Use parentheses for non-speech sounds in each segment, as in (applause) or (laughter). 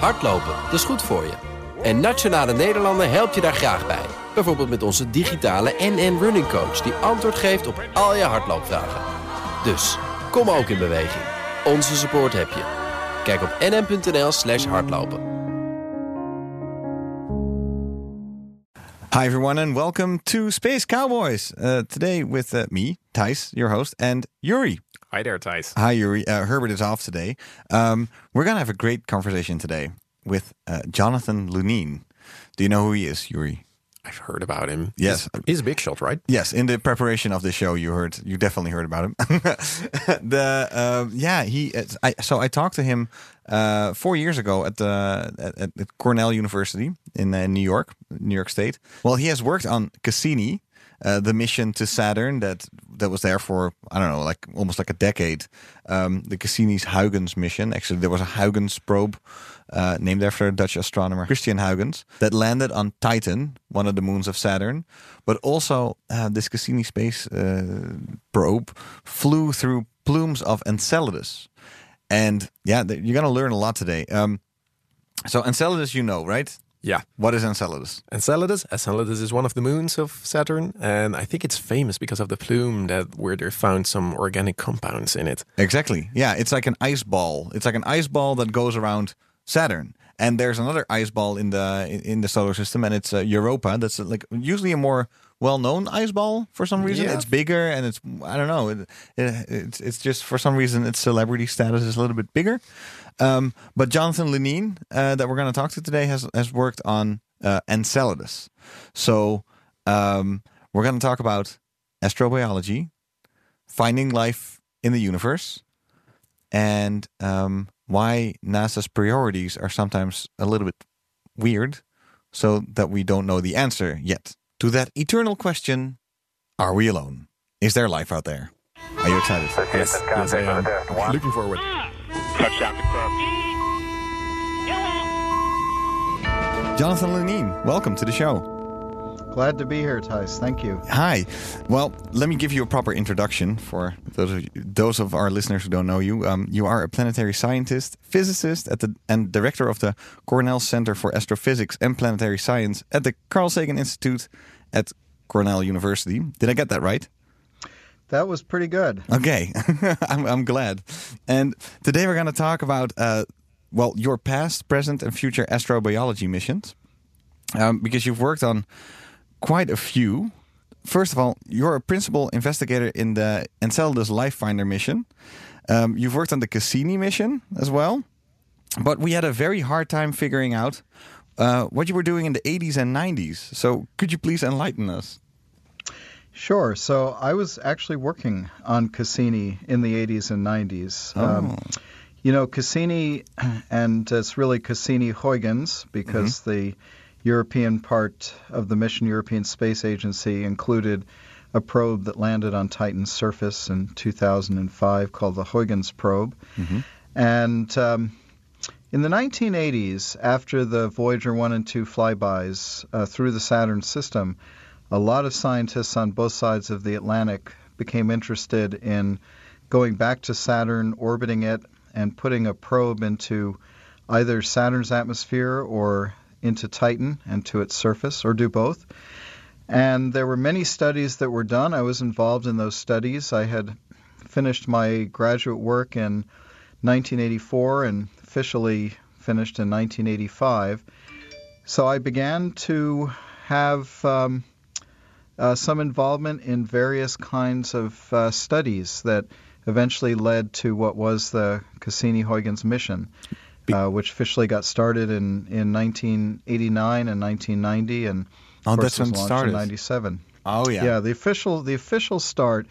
Hardlopen, dat is goed voor je. En Nationale Nederlanden helpt je daar graag bij. Bijvoorbeeld met onze digitale NN Running Coach... die antwoord geeft op al je hardloopvragen. Dus, kom ook in beweging. Onze support heb je. Kijk op nn.nl slash hardlopen. Hi, everyone, and welcome to Space Cowboys. Uh, today with uh, me, Thijs, your host, and Yuri. Hi there, Thijs. Hi, Yuri. Uh, Herbert is off today. Um, we're going to have a great conversation today with uh, Jonathan Lunine. Do you know who he is, Yuri? I've heard about him. Yes. He's, he's a big shot, right? Yes, in the preparation of the show, you heard, you definitely heard about him. (laughs) the uh, yeah, he. I, so I talked to him uh, four years ago at the at, at Cornell University in uh, New York, New York State. Well, he has worked on Cassini, uh, the mission to Saturn that that was there for I don't know, like almost like a decade. Um, the Cassini's Huygens mission. Actually, there was a Huygens probe uh, named after a Dutch astronomer Christian Huygens that landed on Titan, one of the moons of Saturn. But also, uh, this Cassini space uh, probe flew through plumes of Enceladus. And yeah, you're to learn a lot today. Um, so Enceladus, you know, right? Yeah. What is Enceladus? Enceladus. Enceladus is one of the moons of Saturn, and I think it's famous because of the plume that where they found some organic compounds in it. Exactly. Yeah, it's like an ice ball. It's like an ice ball that goes around Saturn. And there's another ice ball in the in the solar system, and it's uh, Europa. That's uh, like usually a more well-known ice ball for some reason. Yeah. It's bigger, and it's I don't know. It, it, it's it's just for some reason its celebrity status is a little bit bigger. Um, but Jonathan Lunine, uh, that we're going to talk to today, has has worked on uh, Enceladus. So um, we're going to talk about astrobiology, finding life in the universe, and um, why NASA's priorities are sometimes a little bit weird, so that we don't know the answer yet to that eternal question: Are we alone? Is there life out there? Are you excited? Yes, yes, I am. Looking forward. Touchdown confirmed. Jonathan Lunine, welcome to the show. Glad to be here, Thijs. Thank you. Hi. Well, let me give you a proper introduction for those of you, those of our listeners who don't know you. Um, you are a planetary scientist, physicist, at the and director of the Cornell Center for Astrophysics and Planetary Science at the Carl Sagan Institute at Cornell University. Did I get that right? That was pretty good. Okay, (laughs) I'm, I'm glad. And today we're going to talk about, uh, well, your past, present, and future astrobiology missions, um, because you've worked on quite a few. First of all, you're a principal investigator in the Enceladus Life Finder mission. Um, you've worked on the Cassini mission as well, but we had a very hard time figuring out uh, what you were doing in the 80s and 90s. So, could you please enlighten us? Sure. So I was actually working on Cassini in the 80s and 90s. Oh. you know, Cassini, and it's really Cassini Huygens because the European part of the mission, European Space Agency, included a probe that landed on Titan's surface in 2005 called the Huygens probe. And um, in the 1980s, after the Voyager 1 and 2 flybys uh, through the Saturn system, a lot of scientists on both sides of the Atlantic became interested in going back to Saturn, orbiting it, and putting a probe into either Saturn's atmosphere or into Titan and to its surface, or do both. And there were many studies that were done. I was involved in those studies. I had finished my graduate work in 1984 and officially finished in 1985. So I began to have um, uh, some involvement in various kinds of uh, studies that eventually led to what was the Cassini-Huygens mission, uh, which officially got started in, in 1989 and 1990, and Oh, that's when launched started. in 97. Oh, yeah. Yeah, the official the official start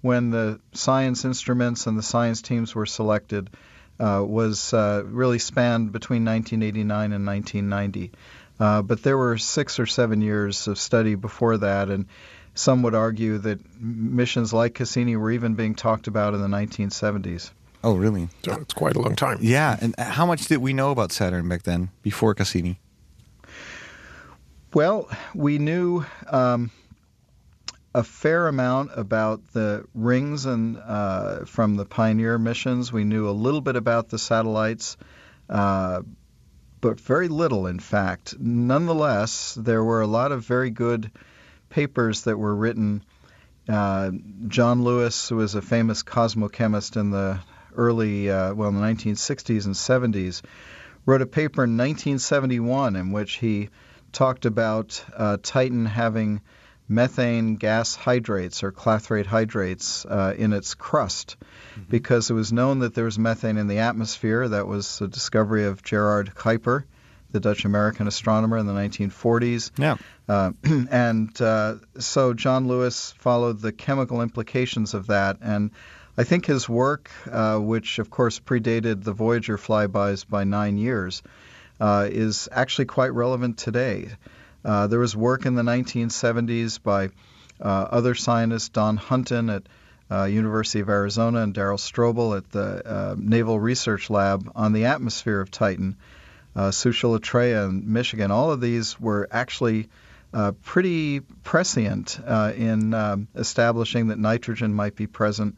when the science instruments and the science teams were selected uh, was uh, really spanned between 1989 and 1990. Uh, but there were six or seven years of study before that, and some would argue that missions like Cassini were even being talked about in the 1970s. Oh, really? So it's quite a long time. Yeah, and how much did we know about Saturn back then, before Cassini? Well, we knew um, a fair amount about the rings and uh, from the Pioneer missions. We knew a little bit about the satellites. Uh, but very little, in fact. Nonetheless, there were a lot of very good papers that were written. Uh, John Lewis, who was a famous cosmochemist in the early, uh, well, in the 1960s and 70s, wrote a paper in 1971 in which he talked about uh, Titan having methane gas hydrates or clathrate hydrates uh, in its crust mm-hmm. because it was known that there was methane in the atmosphere. That was the discovery of Gerard Kuiper, the Dutch American astronomer in the 1940s. Yeah. Uh, (clears throat) and uh, so John Lewis followed the chemical implications of that. And I think his work, uh, which of course predated the Voyager flybys by nine years, uh, is actually quite relevant today. Uh, there was work in the 1970s by uh, other scientists, Don Hunten at uh, University of Arizona and Darrell Strobel at the uh, Naval Research Lab on the atmosphere of Titan. Uh, Sushil Atreya in Michigan. All of these were actually uh, pretty prescient uh, in um, establishing that nitrogen might be present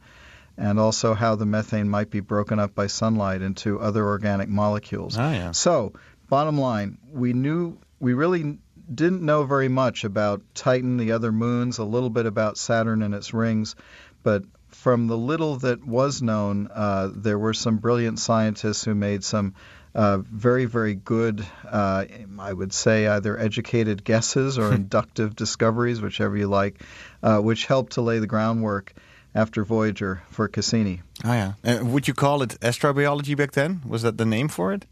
and also how the methane might be broken up by sunlight into other organic molecules. Oh, yeah. So, bottom line, we knew we really didn't know very much about Titan, the other moons, a little bit about Saturn and its rings, but from the little that was known, uh, there were some brilliant scientists who made some uh, very, very good, uh, I would say, either educated guesses or (laughs) inductive discoveries, whichever you like, uh, which helped to lay the groundwork after Voyager for Cassini. Oh, yeah. Uh, would you call it astrobiology back then? Was that the name for it?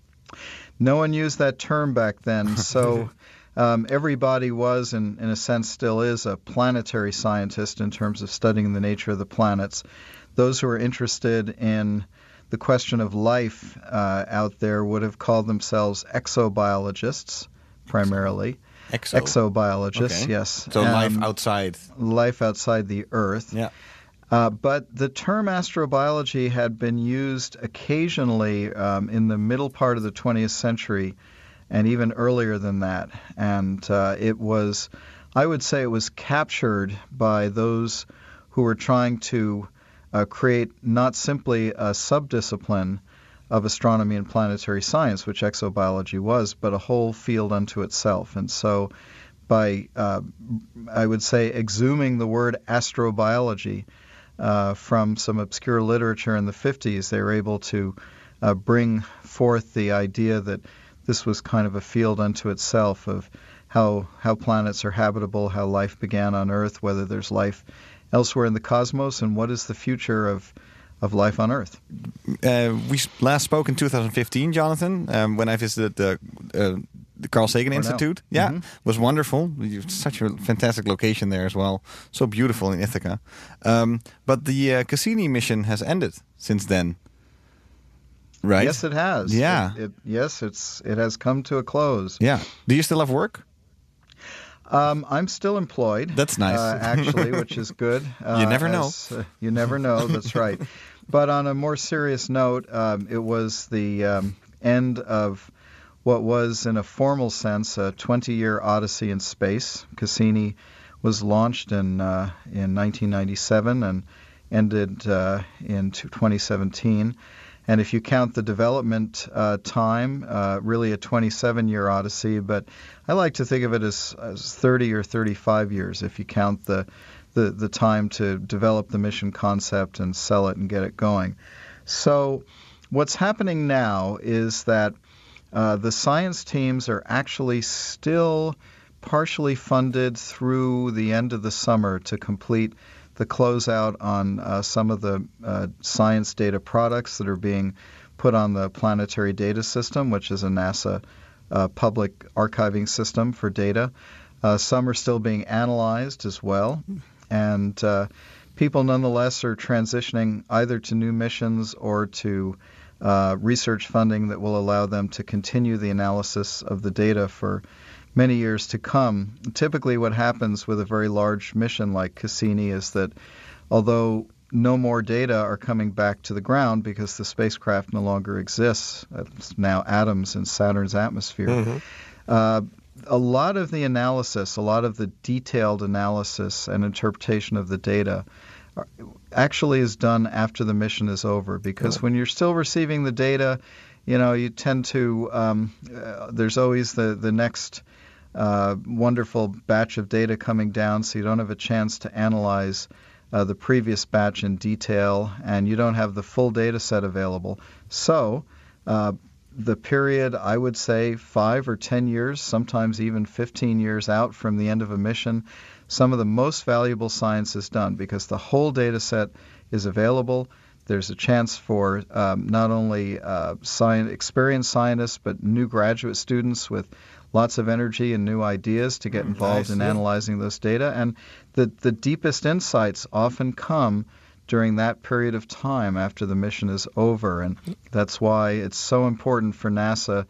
No one used that term back then, (laughs) so um, everybody was, and in a sense still is, a planetary scientist in terms of studying the nature of the planets. Those who are interested in the question of life uh, out there would have called themselves exobiologists primarily. Exo. Exobiologists, okay. yes. So um, life outside. Life outside the Earth. Yeah. Uh, but the term astrobiology had been used occasionally um, in the middle part of the 20th century and even earlier than that. And uh, it was, I would say, it was captured by those who were trying to uh, create not simply a subdiscipline of astronomy and planetary science, which exobiology was, but a whole field unto itself. And so, by uh, I would say exhuming the word astrobiology uh, from some obscure literature in the 50s, they were able to uh, bring forth the idea that this was kind of a field unto itself of how how planets are habitable, how life began on Earth, whether there's life elsewhere in the cosmos, and what is the future of of life on Earth. Uh, we last spoke in 2015, Jonathan, um, when I visited the. Uh, the Carl Sagan Cornell. Institute, yeah, Mhm. was wonderful. Such a fantastic location there as well. So beautiful in Ithaca. Um, but the uh, Cassini mission has ended since then, right? Yes, it has. Yeah. It, it, yes, it's it has come to a close. Yeah. Do you still have work? Um, I'm still employed. That's nice. uh, (laughs) actually, which is good. Uh, (laughs) You never know. as, uh, you never know. That's right. (laughs) But on a more serious note, um, it was the um, end of what was, in a formal sense, a 20-year odyssey in space. Cassini was launched in uh, in 1997 and ended uh, in 2017. And if you count the development uh, time, uh, really a 27 year odyssey, but I like to think of it as, as 30 or 35 years if you count the, the, the time to develop the mission concept and sell it and get it going. So, what's happening now is that uh, the science teams are actually still partially funded through the end of the summer to complete the closeout on uh, some of the uh, science data products that are being put on the Planetary Data System, which is a NASA uh, public archiving system for data. Uh, some are still being analyzed as well, and uh, people nonetheless are transitioning either to new missions or to uh, research funding that will allow them to continue the analysis of the data for many years to come. Typically, what happens with a very large mission like Cassini is that although no more data are coming back to the ground because the spacecraft no longer exists, it's now atoms in Saturn's atmosphere. Uh, a lot of the analysis, a lot of the detailed analysis and interpretation of the data are- actually is done after the mission is over because when you're still receiving the data, you know, you tend to um, uh, there's always the the next uh, wonderful batch of data coming down, so you don't have a chance to analyze uh, the previous batch in detail, and you don't have the full data set available. So, uh, the period, I would say five or 10 years, sometimes even 15 years out from the end of a mission, some of the most valuable science is done because the whole data set is available. There's a chance for um, not only uh, science, experienced scientists, but new graduate students with lots of energy and new ideas to get involved in analyzing this data. And the, the deepest insights often come during that period of time after the mission is over. And that's why it's so important for NASA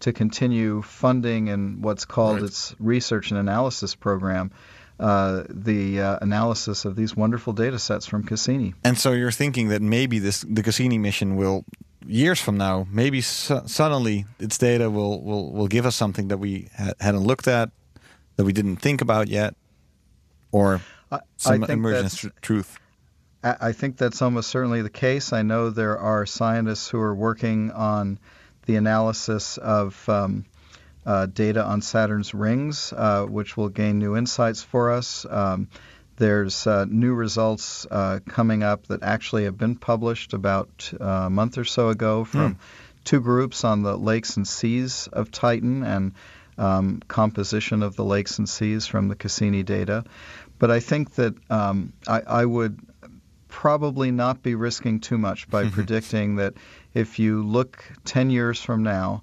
to continue funding in what's called Right. its research and analysis program. Uh, the uh, analysis of these wonderful data sets from Cassini. And so you're thinking that maybe this the Cassini mission will years from now, maybe su- suddenly its data will, will, will give us something that we ha- hadn't looked at, that we didn't think about yet, or I, some I think emergent tr- truth. I I think that's almost certainly the case. I know there are scientists who are working on the analysis of um, uh, data on Saturn's rings, uh, which will gain new insights for us. Um, there's uh, new results uh, coming up that actually have been published about uh, a month or so ago from two groups on the lakes and seas of Titan and um, composition of the lakes and seas from the Cassini data. But I think that um, I, I would probably not be risking too much by (laughs) predicting that if you look 10 years from now,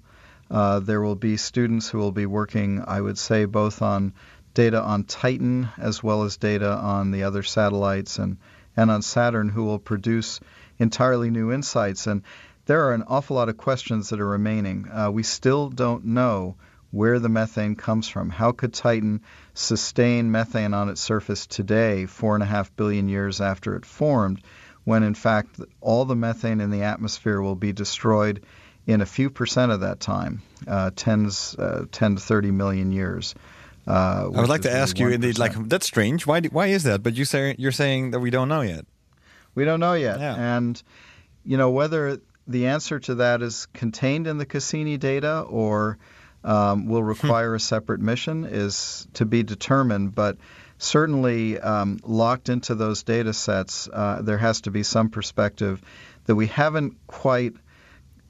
uh, there will be students who will be working, I would say, both on data on Titan as well as data on the other satellites and, and on Saturn who will produce entirely new insights. And there are an awful lot of questions that are remaining. Uh, we still don't know where the methane comes from. How could Titan sustain methane on its surface today, four and a half billion years after it formed, when in fact all the methane in the atmosphere will be destroyed in a few percent of that time, uh, tens, uh, 10 to 30 million years. Uh, I would like to ask you, indeed, like that's strange. Why do, why is that? But you say you're saying that we don't know yet. We don't know yet. Yeah. And, you know, whether the answer to that is contained in the Cassini data or um, will require a separate mission is to be determined. But certainly um, locked into those data sets, uh, there has to be some perspective that we haven't quite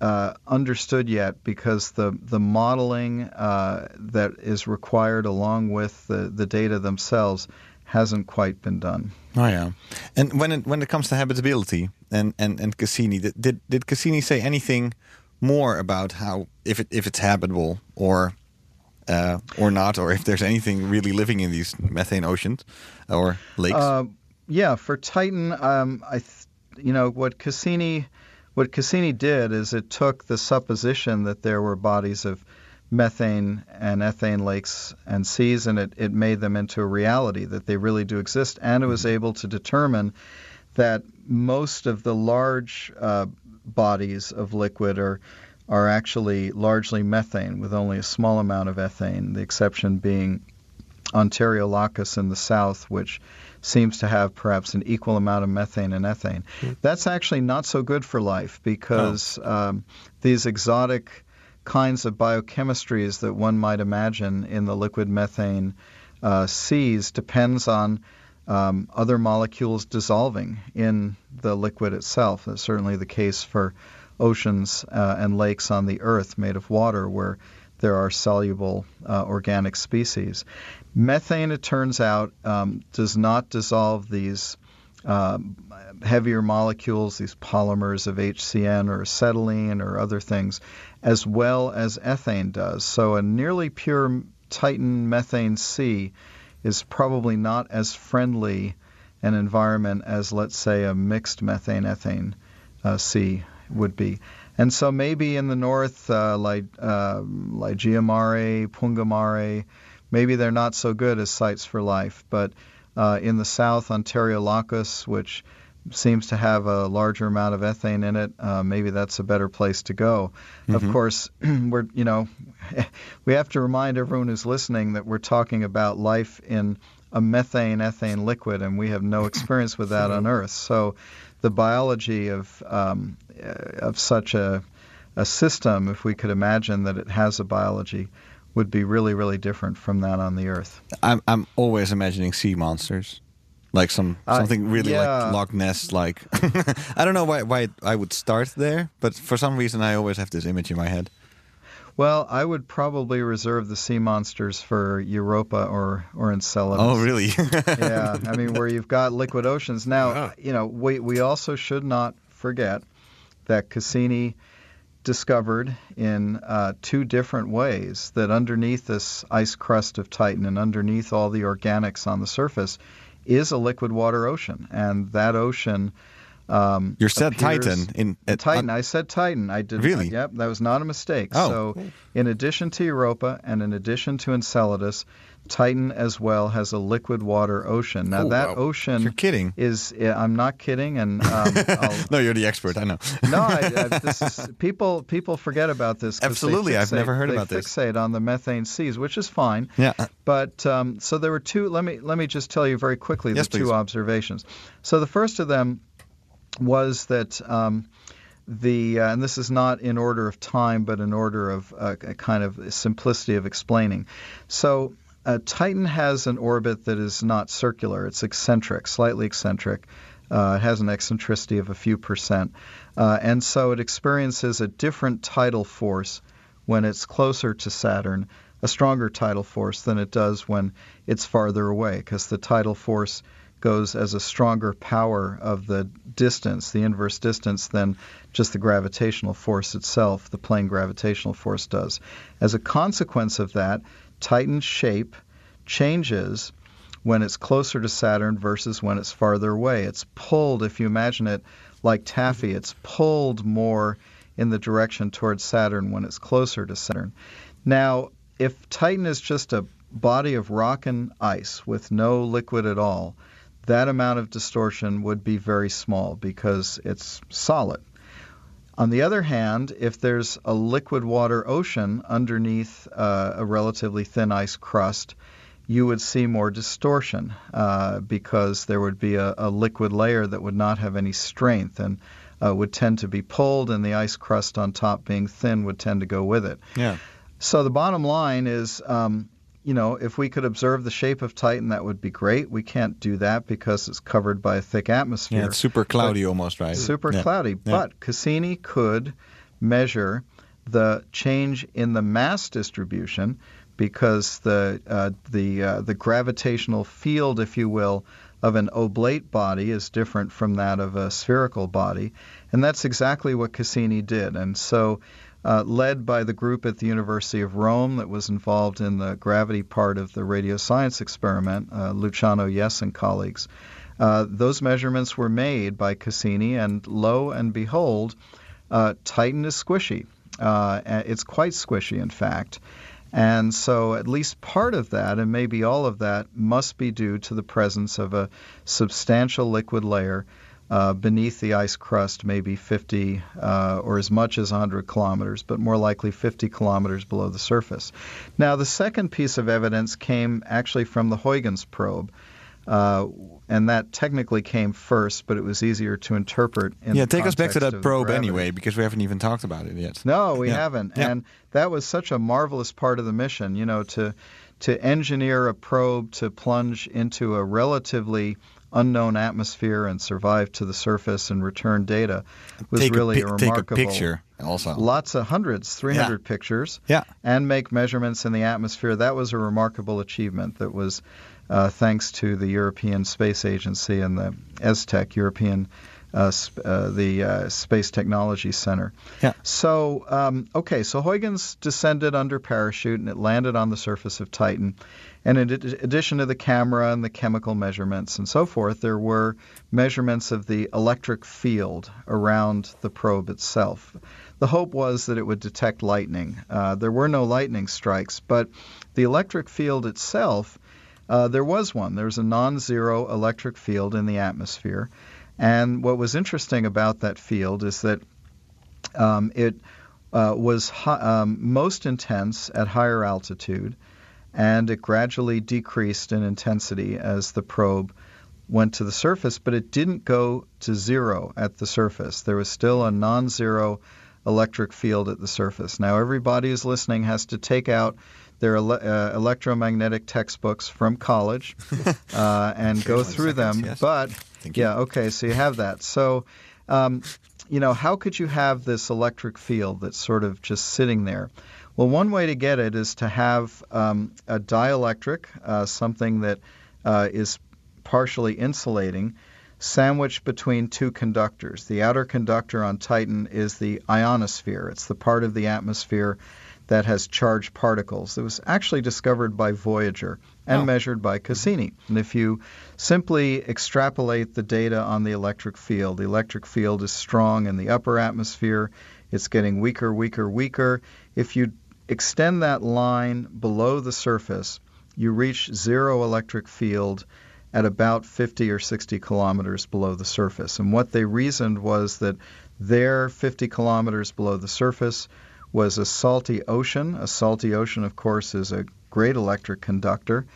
uh, understood yet because the the modeling uh, that is required along with the, the data themselves hasn't quite been done. Oh yeah. And when it when it comes to habitability and and and Cassini, did did, did Cassini say anything more about how if it if it's habitable or uh, or not, or if there's anything really living in these methane oceans or lakes? Uh, yeah, for Titan, um, I, th- you know, what Cassini, what Cassini did is it took the supposition that there were bodies of methane and ethane lakes and seas, and it, it made them into a reality that they really do exist, and it was able to determine that most of the large uh, bodies of liquid are are actually largely methane with only a small amount of ethane, the exception being Ontario Lacus in the south, which seems to have perhaps an equal amount of methane and ethane. That's actually not so good for life because um, these exotic kinds of biochemistries that one might imagine in the liquid methane uh, seas depends on um, other molecules dissolving in the liquid itself. That's certainly the case for oceans uh, and lakes on the Earth made of water where there are soluble uh, organic species. Methane, it turns out, um, does not dissolve these um, heavier molecules, these polymers of HCN or acetylene or other things, as well as ethane does. So a nearly pure Titan methane sea is probably not as friendly an environment as, let's say, a mixed methane ethane uh, sea would be. And so maybe in the north, uh, like uh, Mare, Punga Mare, maybe they're not so good as sites for life. But uh, in the south, Ontario Lacus, which seems to have a larger amount of ethane in it, uh, maybe that's a better place to go. Of course, (clears throat) we're you know (laughs) we have to remind everyone who's listening that we're talking about life in a methane ethane liquid, and we have no (laughs) experience with that on Earth. So the biology of um, of such a a system, if we could imagine that it has a biology, would be really, really different from that on the Earth. I'm I'm always imagining sea monsters, like some Uh, something really yeah. like Loch Ness. Like (laughs) I don't know why why I would start there, but for some reason I always have this image in my head. Well, I would probably reserve the sea monsters for Europa or, or Enceladus. Oh, really? (laughs) yeah, I mean, where you've got liquid oceans. Now, Wow. you know, we, we also should not forget that Cassini discovered in uh, two different ways that underneath this ice crust of Titan and underneath all the organics on the surface is a liquid water ocean. And that ocean. Um, You said Titan in at, Titan. I said Titan. I did. Really? Yep, that was not a mistake. Oh. So, in addition to Europa and in addition to Enceladus, Titan as well has a liquid water ocean. Now Oh, that wow. ocean You're kidding. is. I'm not kidding, and um, (laughs) I'll, No, you're the expert. I know. (laughs) no, I, I, (laughs) this is people. People forget about this. they Absolutely, I've never heard about this. Fixate on the methane seas, which is fine. Yeah. But um, so there were two. Let me let me just tell you very quickly Yes, the please. two observations. So the first of them was that um, the uh, and this is not in order of time, but in order of uh, a kind of simplicity of explaining. So. Uh, Titan has an orbit that is not circular; it's eccentric, slightly eccentric. Uh, it has an eccentricity of a few percent, uh, and so it experiences a different tidal force when it's closer to Saturn, a stronger tidal force than it does when it's farther away, because the tidal force goes as a stronger power of the distance, the inverse distance, than just the gravitational force itself, the plain gravitational force does. As a consequence of that, Titan's shape changes when it's closer to Saturn versus when it's farther away. It's pulled, if you imagine it like taffy, it's pulled more in the direction towards Saturn when it's closer to Saturn. Now, if Titan is just a body of rock and ice with no liquid at all, that amount of distortion would be very small because it's solid. On the other hand, if there's a liquid water ocean underneath uh, a relatively thin ice crust, you would see more distortion uh, because there would be a, a liquid layer that would not have any strength and uh, would tend to be pulled, and the ice crust on top being thin would tend to go with it. Yeah. So the bottom line is, um, you know, if we could observe the shape of Titan, that would be great. We can't do that because it's covered by a thick atmosphere. Yeah, it's super cloudy almost, right? super Yeah. cloudy. But Cassini could measure the change in the mass distribution because the uh, the uh, the gravitational field, if you will, of an oblate body is different from that of a spherical body, and that's exactly what Cassini did. And so. Uh, led by the group at the University of Rome that was involved in the gravity part of the radio science experiment, uh, Luciano Iess and colleagues, uh, those measurements were made by Cassini, and lo and behold, uh, Titan is squishy. Uh, it's quite squishy, in fact. And so, at least part of that, and maybe all of that, must be due to the presence of a substantial liquid layer uh, beneath the ice crust, maybe 50 uh, or as much as 100 kilometers, but more likely 50 kilometers below the surface. Now, the second piece of evidence came actually from the Huygens probe. Uh, and that technically came first, but it was easier to interpret. In yeah, take us back to that probe anyway, because we haven't even talked about it yet. No, we Yeah. haven't. Yeah. And that was such a marvelous part of the mission, you know, to to engineer a probe to plunge into a relatively unknown atmosphere and survive to the surface and return data was take really a, a, pic- take a remarkable picture also. lots of hundreds 300 pictures Yeah. and make measurements in the atmosphere that was a remarkable achievement that was uh, thanks to the European Space Agency and the ESTEC European uh, sp- uh, the uh, Space Technology Center Yeah. so, um, okay, so Huygens descended under parachute and it landed on the surface of Titan. And in ad- addition to the camera and the chemical measurements and so forth, there were measurements of the electric field around the probe itself. The hope was that it would detect lightning. Uh, there were no lightning strikes, but the electric field itself, uh, there was one. There was a non zero electric field in the atmosphere. And what was interesting about that field is that um, it uh, was hi- um, most intense at higher altitude, and it gradually decreased in intensity as the probe went to the surface, but it didn't go to zero at the surface. There was still a non zero electric field at the surface. Now, everybody who's listening has to take out their ele- uh, electromagnetic textbooks from college (laughs) uh, and go through seconds, them. yes. But Thank you. yeah, okay, so you have that. So, um, you know, how could you have this electric field that's sort of just sitting there? Well, one way to get it is to have um, a dielectric, uh, something that uh, is partially insulating, sandwiched between two conductors. The outer conductor on Titan is the ionosphere. It's the part of the atmosphere that has charged particles. It was actually discovered by Voyager and Oh. measured by Cassini. And if you simply extrapolate the data on the electric field, the electric field is strong in the upper atmosphere. It's getting weaker, weaker, weaker. If you extend that line below the surface, you reach zero electric field at about 50 or 60 kilometers below the surface. And what they reasoned was that there, 50 kilometers below the surface, was a salty ocean. A salty ocean, of course, is a great electric conductor,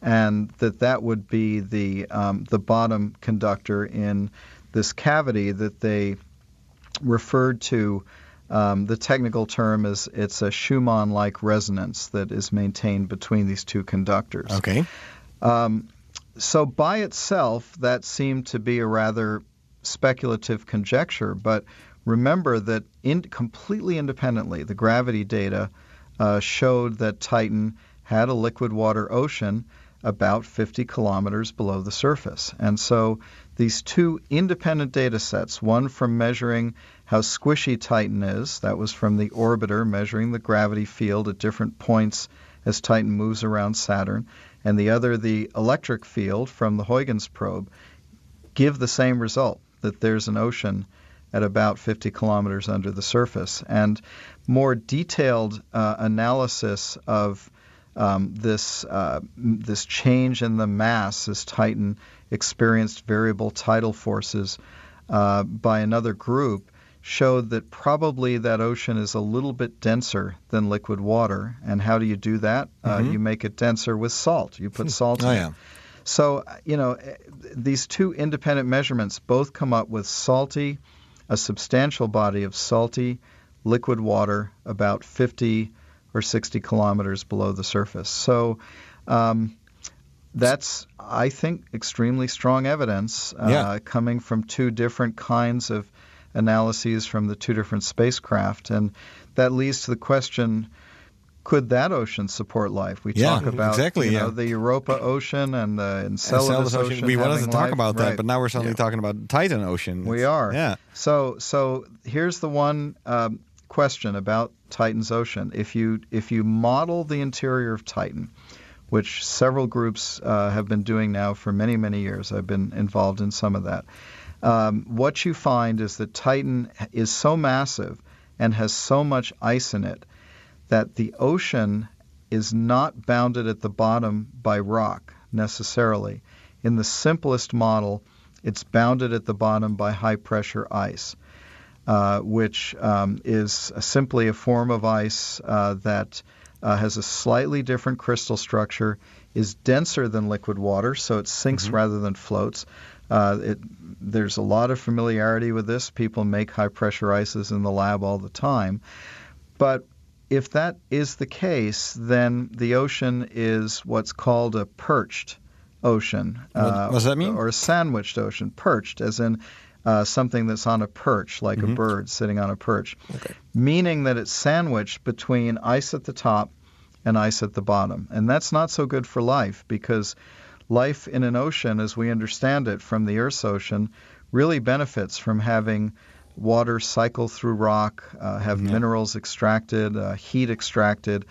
and that that would be the um, the bottom conductor in this cavity that they referred to. Um, the technical term is it's a Schumann-like resonance that is maintained between these two conductors. Okay. Um, so by itself, that seemed to be a rather speculative conjecture, but remember that in, completely independently, the gravity data uh, showed that Titan had a liquid water ocean about 50 kilometers below the surface. And so these two independent data sets, one from measuring how squishy Titan is, that was from the orbiter measuring the gravity field at different points as Titan moves around Saturn, and the other the electric field from the Huygens probe, give the same result that there's an ocean at about 50 kilometers under the surface. And more detailed uh, analysis of um, this uh, this change in the mass as Titan experienced variable tidal forces uh, by another group showed that probably that ocean is a little bit denser than liquid water. And how do you do that? Uh, you make it denser with salt. You put salt Oh, in yeah. it. So, you know, eh, these two independent measurements both come up with salty, a substantial body of salty liquid water about 50 or 60 kilometers below the surface. So, um, that's, I think, extremely strong evidence uh, Yeah. coming from two different kinds of analyses from the two different spacecraft. And that leads to the question could that ocean support life? We Yeah, talk about exactly, you know, yeah. the Europa Ocean and the Enceladus, Enceladus Ocean. We wanted to talk life. about that, Right. but now we're suddenly Yeah. talking about Titan Ocean. We are. Yeah. So so here's the one um, question about Titan's ocean. If you if you model the interior of Titan, which several groups uh, have been doing now for many many years, I've been involved in some of that. Um, what you find is that Titan is so massive and has so much ice in it that the ocean is not bounded at the bottom by rock necessarily. In the simplest model, it's bounded at the bottom by high pressure ice, uh, which um, is simply a form of ice uh, that uh, has a slightly different crystal structure, is denser than liquid water, so it sinks rather than floats. Uh, it, there's a lot of familiarity with this. People make high pressure ices in the lab all the time. But if that is the case, then the ocean is what's called a perched ocean. What- uh, what does that mean? Or a sandwiched ocean. Perched, as in uh, something that's on a perch, like a bird sitting on a perch. Okay. Meaning that it's sandwiched between ice at the top and ice at the bottom. And that's not so good for life because life in an ocean, as we understand it from the Earth's ocean, really benefits from having water cycle through rock, uh, have minerals extracted, uh, heat extracted.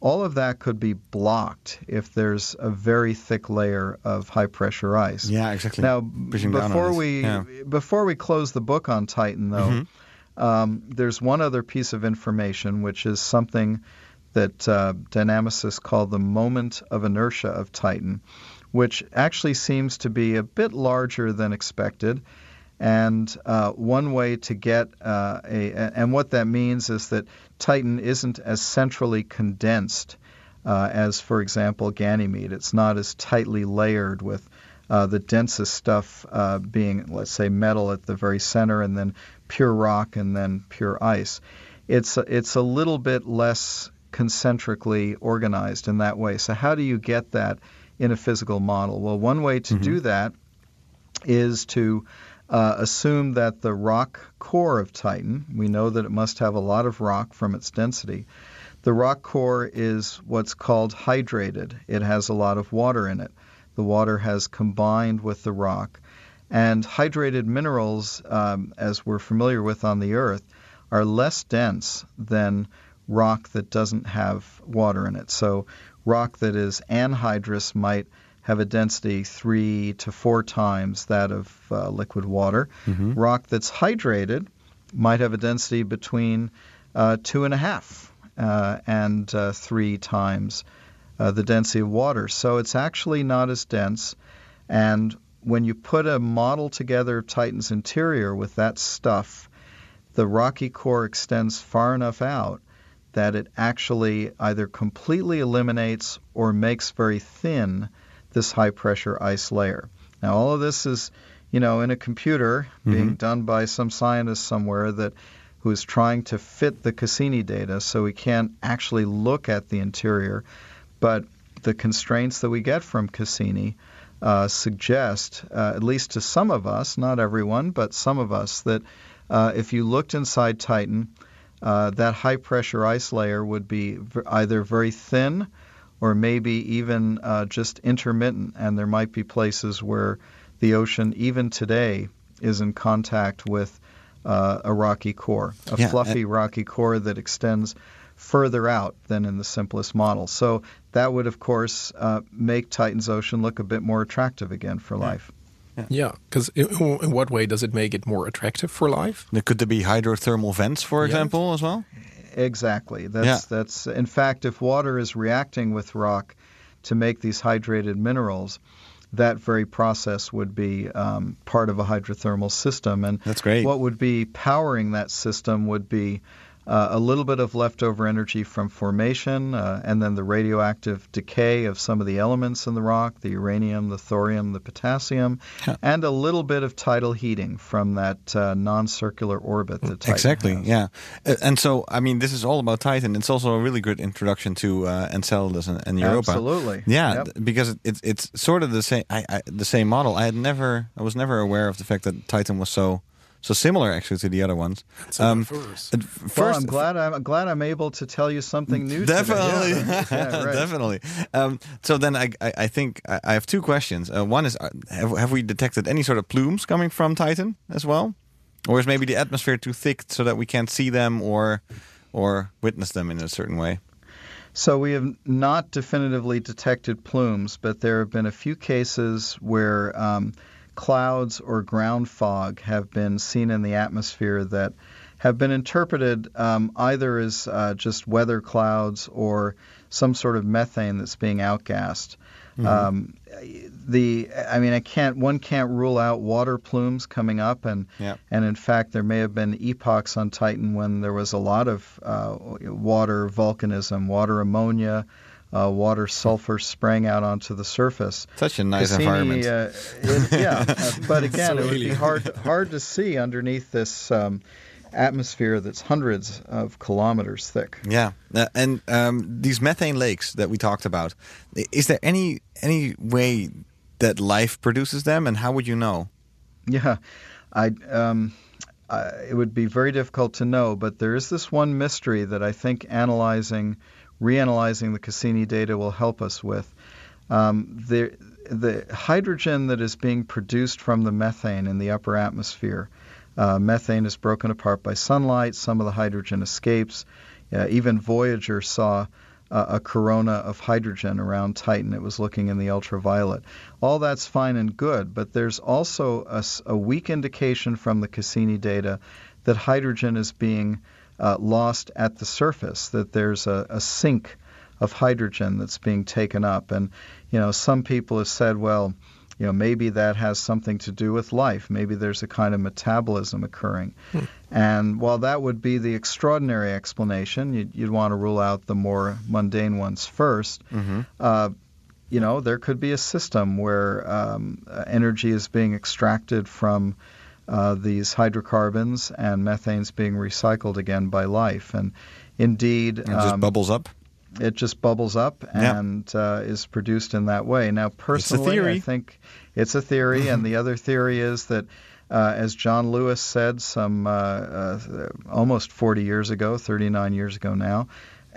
All of that could be blocked if there's a very thick layer of high pressure ice. Yeah, exactly. Now, Pushing before we Yeah. Mm-hmm. before we close the book on Titan, though, um, there's one other piece of information, which is something that uh, dynamicists call the moment of inertia of Titan, which actually seems to be a bit larger than expected. And uh, one way to get uh, a, and what that means is that Titan isn't as centrally condensed uh, as, for example, Ganymede. It's not as tightly layered with uh, the densest stuff uh, being, let's say, metal at the very center, and then pure rock, and then pure ice. it's a, it's a little bit less concentrically organized in that way. So how do you get that in a physical model? Well, one way to do that is to uh, assume that the rock core of Titan, we know that it must have a lot of rock from its density. The rock core is what's called hydrated. It has a lot of water in it. The water has combined with the rock. And hydrated minerals, um, as we're familiar with on the Earth, are less dense than rock that doesn't have water in it. So, rock that is anhydrous might have a density three to four times that of uh, liquid water. Rock that's hydrated might have a density between uh, two and a half uh, and uh, three times uh, the density of water. So it's actually not as dense. And when you put a model together of Titan's interior with that stuff, the rocky core extends far enough out that it actually either completely eliminates or makes very thin this high pressure ice layer. Now, all of this is, you know, in a computer being done by some scientist somewhere that who is trying to fit the Cassini data so we can't actually look at the interior. But the constraints that we get from Cassini uh, suggest, uh, at least to some of us, not everyone, but some of us, that uh, if you looked inside Titan, uh, that high pressure ice layer would be either very thin or maybe even uh, just intermittent. And there might be places where the ocean, even today, is in contact with uh, a rocky core, a Yeah, fluffy rocky core that extends further out than in the simplest model. So that would, of course, uh, make Titan's ocean look a bit more attractive again for life. Yeah, because in, in what way does it make it more attractive for life? Could there be hydrothermal vents, for Yeah. example, as well? Exactly. That's Yeah. that's in fact if water is reacting with rock to make these hydrated minerals, that very process would be um, part of a hydrothermal system. And That's great. what would be powering that system would be uh, a little bit of leftover energy from formation, uh, and then the radioactive decay of some of the elements in the rock, the uranium, the thorium, the potassium, and a little bit of tidal heating from that uh, non-circular orbit that Titan Exactly, has. yeah. And so, I mean, this is all about Titan. It's also a really good introduction to uh, Enceladus and, and Europa. Absolutely. Yeah, Yep. because it, it's it's sort of the same I, I, the same model. I had never, I was never aware of the fact that Titan was so so similar actually to the other ones. It's a reverse. at Well, first, I'm glad I'm glad I'm able to tell you something new. Definitely, Yeah, (laughs) yeah, right. definitely. Um, so then I, I, I think I, I have two questions. Uh, one is, uh, have, have we detected any sort of plumes coming from Titan as well, or is maybe the atmosphere too thick so that we can't see them or or witness them in a certain way? So we have not definitively detected plumes, but there have been a few cases where um, clouds or ground fog have been seen in the atmosphere that have been interpreted um, either as uh, just weather clouds or some sort of methane that's being outgassed. Um, the I mean I can't one can't rule out water plumes coming up and and in fact there may have been epochs on Titan when there was a lot of uh, water volcanism, water ammonia, uh, water sulfur spraying out onto the surface. Such a nice Cassini, environment. Uh, it- yeah, (laughs) uh, but again, So it would be hard hard to see underneath this um, atmosphere that's hundreds of kilometers thick. Yeah, uh, and um, these methane lakes that we talked about, is there any any way that life produces them, and how would you know? Yeah, I, um, I, it would be very difficult to know, but there is this one mystery that I think analyzing, reanalyzing the Cassini data will help us with. Um, the, the hydrogen that is being produced from the methane in the upper atmosphere, uh, methane is broken apart by sunlight. Some of the hydrogen escapes. Uh, even Voyager saw uh, a corona of hydrogen around Titan. It was looking in the ultraviolet. All that's fine and good, but there's also a weak indication from the Cassini data that hydrogen is being uh, lost at the surface, that there's a, a sink of hydrogen that's being taken up. And, you know, some people have said, well, you know, maybe that has something to do with life. Maybe there's a kind of metabolism occurring. And while that would be the extraordinary explanation, you'd, you'd want to rule out the more mundane ones 1st Uh, you know, there could be a system where um, uh, energy is being extracted from uh, these hydrocarbons and methane's being recycled again by life. And indeed, It just um, bubbles up. it just bubbles up Yeah. and uh, is produced in that way. Now, personally. I think it's a theory, and the other theory is that, uh, as John Lewis said some uh, uh, almost 40 years ago, 39 years ago now,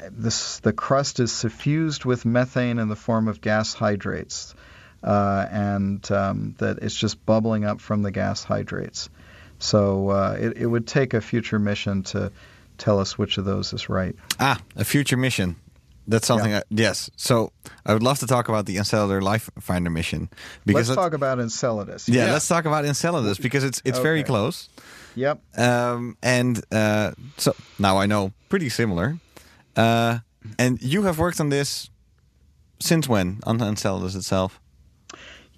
this the crust is suffused with methane in the form of gas hydrates, uh, and um, that it's just bubbling up from the gas hydrates. So uh, it, it would take a future mission to tell us which of those is right. Ah, a future mission. That's something. I, yes. So I would love to talk about the Enceladus Life Finder mission because Let's that- talk about Enceladus. yeah, Yeah. let's talk about Enceladus because it's it's very close. Yep. Um, and uh, so now I know pretty similar. Uh, and you have worked on this since when on Enceladus itself?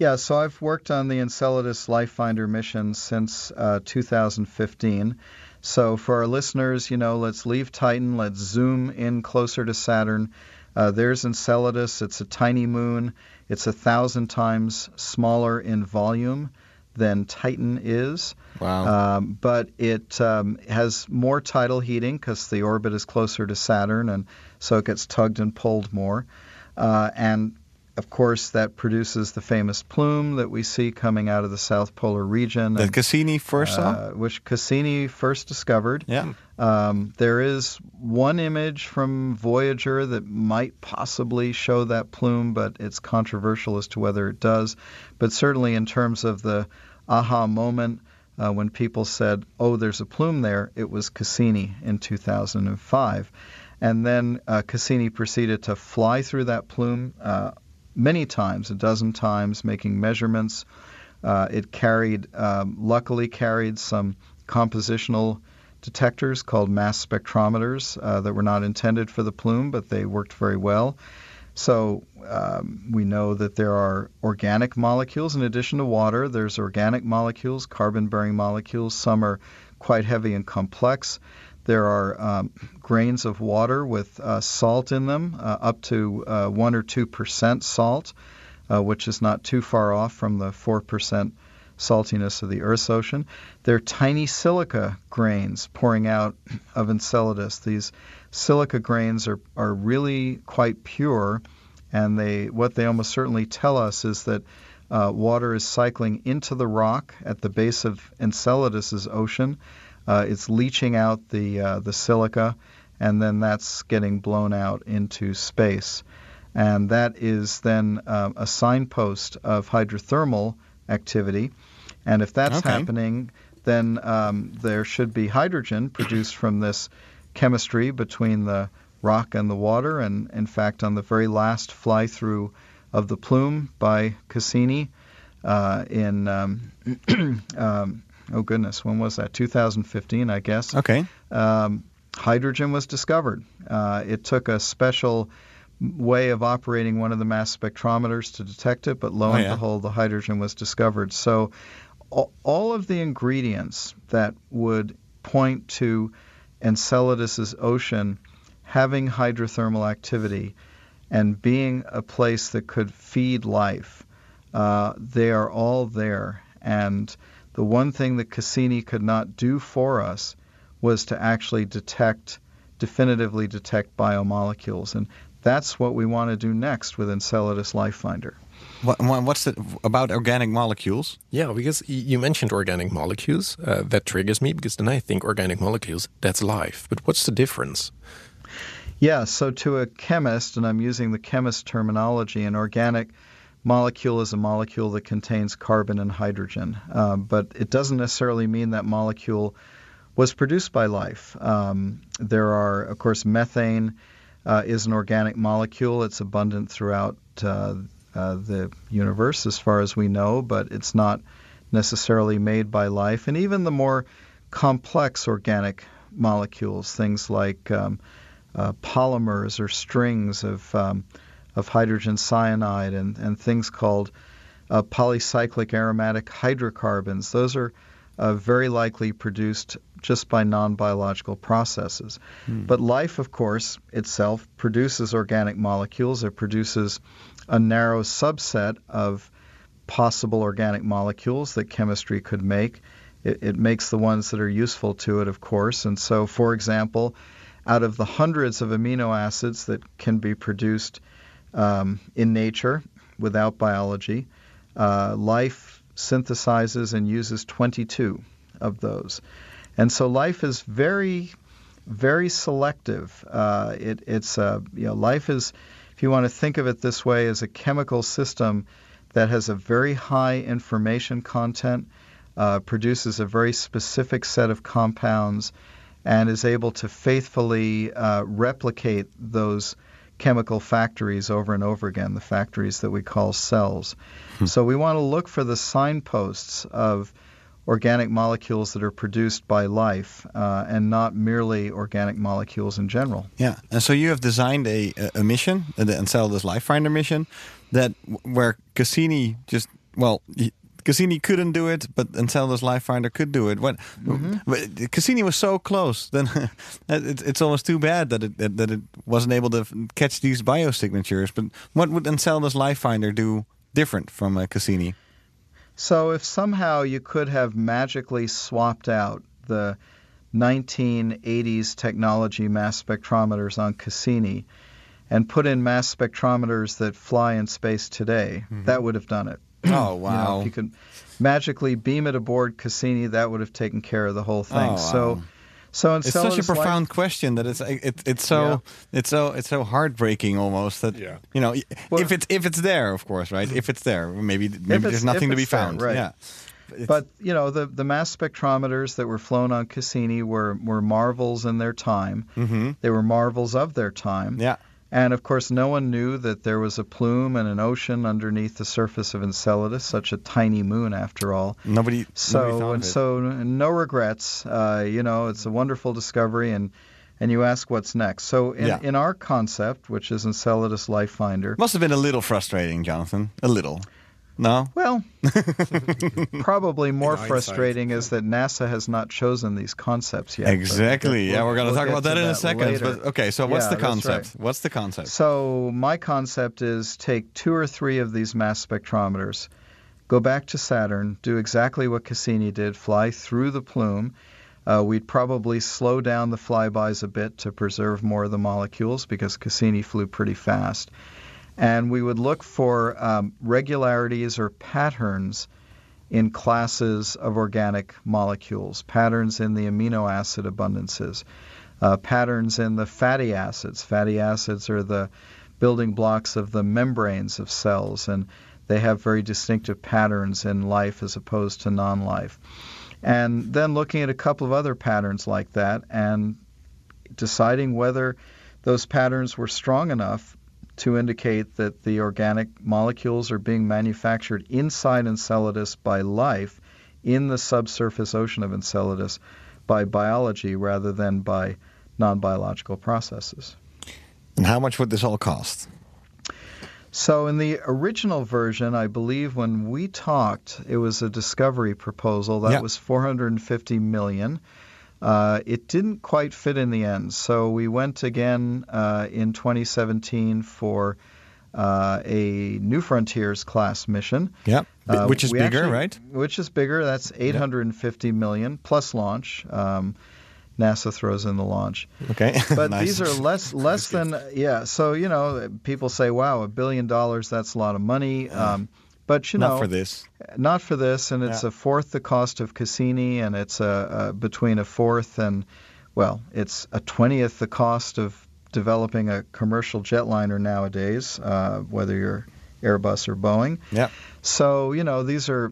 Yeah, so I've worked on the Enceladus Life Finder mission since uh, 2015. So for our listeners, you know, let's leave Titan, let's zoom in closer to Saturn. Uh, there's Enceladus. It's a tiny moon. It's a thousand times smaller in volume than Titan is. Wow. Um, but it um, has more tidal heating because the orbit is closer to Saturn, and so it gets tugged and pulled more. Uh, and of course, that produces the famous plume that we see coming out of the south polar region, that and, Cassini first saw. uh, which Cassini first discovered. Yeah. Um, there is one image from Voyager that might possibly show that plume, but it's controversial as to whether it does. But certainly, in terms of the aha moment uh, when people said, "Oh, there's a plume there," it was Cassini in 2005, and then uh, Cassini proceeded to fly through that plume uh, many times, a dozen times, making measurements. Uh, it carried, um, luckily, carried some compositional detectors called mass spectrometers uh, that were not intended for the plume, but they worked very well. So um, we know that there are organic molecules in addition to water. There's organic molecules, carbon-bearing molecules. Some are quite heavy and complex. There are um, grains of water with uh, salt in them, uh, up to uh, one or two percent salt, uh, which is not too far off from the four percent saltiness of the Earth's ocean. There are tiny silica grains pouring out of Enceladus. These silica grains are, are really quite pure, and they what they almost certainly tell us is that uh, water is cycling into the rock at the base of Enceladus's ocean. Uh, it's leaching out the uh, the silica, and then that's getting blown out into space, and that is then um, a signpost of hydrothermal activity. And if that's Okay. happening, then um, there should be hydrogen produced from this chemistry between the rock and the water. And in fact, on the very last fly through of the plume by Cassini uh, in, um, (clears throat) um, oh goodness, when was that? 2015, I guess Okay. um, hydrogen was discovered. Uh, it took a special way of operating one of the mass spectrometers to detect it, but lo Oh, and yeah. behold, the hydrogen was discovered. So all of the ingredients that would point to Enceladus's ocean having hydrothermal activity and being a place that could feed life, uh, they are all there. And the one thing that Cassini could not do for us was to actually detect, definitively detect biomolecules. And that's what we want to do next with Enceladus Life Finder. What, what- what's the about organic molecules? Yeah, because you mentioned organic molecules. Uh, that triggers me because then I think organic molecules, that's life. But what's the difference? Yeah, so to a chemist, and I'm using the chemist terminology, an organic molecule is a molecule that contains carbon and hydrogen. Um, but it doesn't necessarily mean that molecule was produced by life. Um, there are, of course, methane uh, is an organic molecule. It's abundant throughout uh, uh, the universe as far as we know, but it's not necessarily made by life. And even the more complex organic molecules, things like um, uh, polymers or strings of um, of hydrogen cyanide and, and things called uh, polycyclic aromatic hydrocarbons. Those are uh, very likely produced just by non-biological processes. But life, of course, itself produces organic molecules. It produces a narrow subset of possible organic molecules that chemistry could make. it, it makes the ones that are useful to it, of course. And so, for example, out of the hundreds of amino acids that can be produced um, in nature without biology, uh, life synthesizes and uses 22 of those. And so life is very, very selective. Uh, it, it's uh, you know life is, if you want to think of it this way, as a chemical system that has a very high information content, uh, produces a very specific set of compounds, and is able to faithfully uh, replicate those chemical factories over and over again, the factories that we call cells. so we want to look for the signposts of organic molecules that are produced by life uh, and not merely organic molecules in general. Yeah, and so you have designed a, a mission, the Enceladus Life Finder mission, that where Cassini just well. Cassini couldn't do it, but Enceladus Life Finder could do it. What mm-hmm. Cassini was so close, then (laughs) it, it's almost too bad that it that, it wasn't able to catch these biosignatures. But what would Enceladus Life Finder do different from uh, Cassini? So if somehow you could have magically swapped out the 1980s technology mass spectrometers on Cassini and put in mass spectrometers that fly in space today, mm-hmm. that would have done it. (clears throat) Oh wow! you know, if you could magically beam it aboard Cassini, that would have taken care of the whole thing. Oh, wow. So, so it's such a profound question that it's it, it's so yeah. it's so it's so heartbreaking almost that yeah. you know well, if it's if it's there, of course, right? If it's there, maybe maybe there's nothing to be found, there, right? Yeah. It's, but you know the the mass spectrometers that were flown on Cassini were were marvels in their time. Mm-hmm. They were marvels of their time. Yeah. And of course, no one knew that there was a plume and an ocean underneath the surface of Enceladus, such a tiny moon after all. Nobody. So nobody and so, no regrets. Uh, you know, it's a wonderful discovery, and and you ask what's next. So in, yeah. in our concept, which is Enceladus Life Finder, must have been a little frustrating, Jonathan. A little. No? Well, (laughs) probably more frustrating is that NASA has not chosen these concepts yet. Exactly. We'll, yeah, we're going we'll to talk about that, that in a second. But, okay, so what's yeah, the concept? Right. What's the concept? So, my concept is take two or three of these mass spectrometers, go back to Saturn, do exactly what Cassini did, fly through the plume. Uh, we'd probably slow down the flybys a bit to preserve more of the molecules because Cassini flew pretty fast and we would look for um, regularities or patterns in classes of organic molecules, patterns in the amino acid abundances, uh, patterns in the fatty acids. Fatty acids are the building blocks of the membranes of cells, and they have very distinctive patterns in life as opposed to non life. And then looking at a couple of other patterns like that and deciding whether those patterns were strong enough to indicate that the organic molecules are being manufactured inside Enceladus by life in the subsurface ocean of Enceladus by biology rather than by non biological processes. And how much would this all cost? So, in the original version, I believe when we talked, it was a discovery proposal that was 450 million. Uh, it didn't quite fit in the end, so we went again uh, in 2017 for uh, a New Frontiers class mission. Yeah, uh, which is bigger, actually, right? Which is bigger. That's 850 yep. million plus launch. Um, NASA throws in the launch. Okay, (laughs) but nice. these are less less than yeah. So you know, people say, "Wow, a billion dollars—that's a lot of money." Um, but you know, not for this. Not for this, and it's yeah. a fourth the cost of Cassini, and it's a, a between a fourth and well, it's a twentieth the cost of developing a commercial jetliner nowadays, uh, whether you're Airbus or Boeing. Yeah. So you know, these are.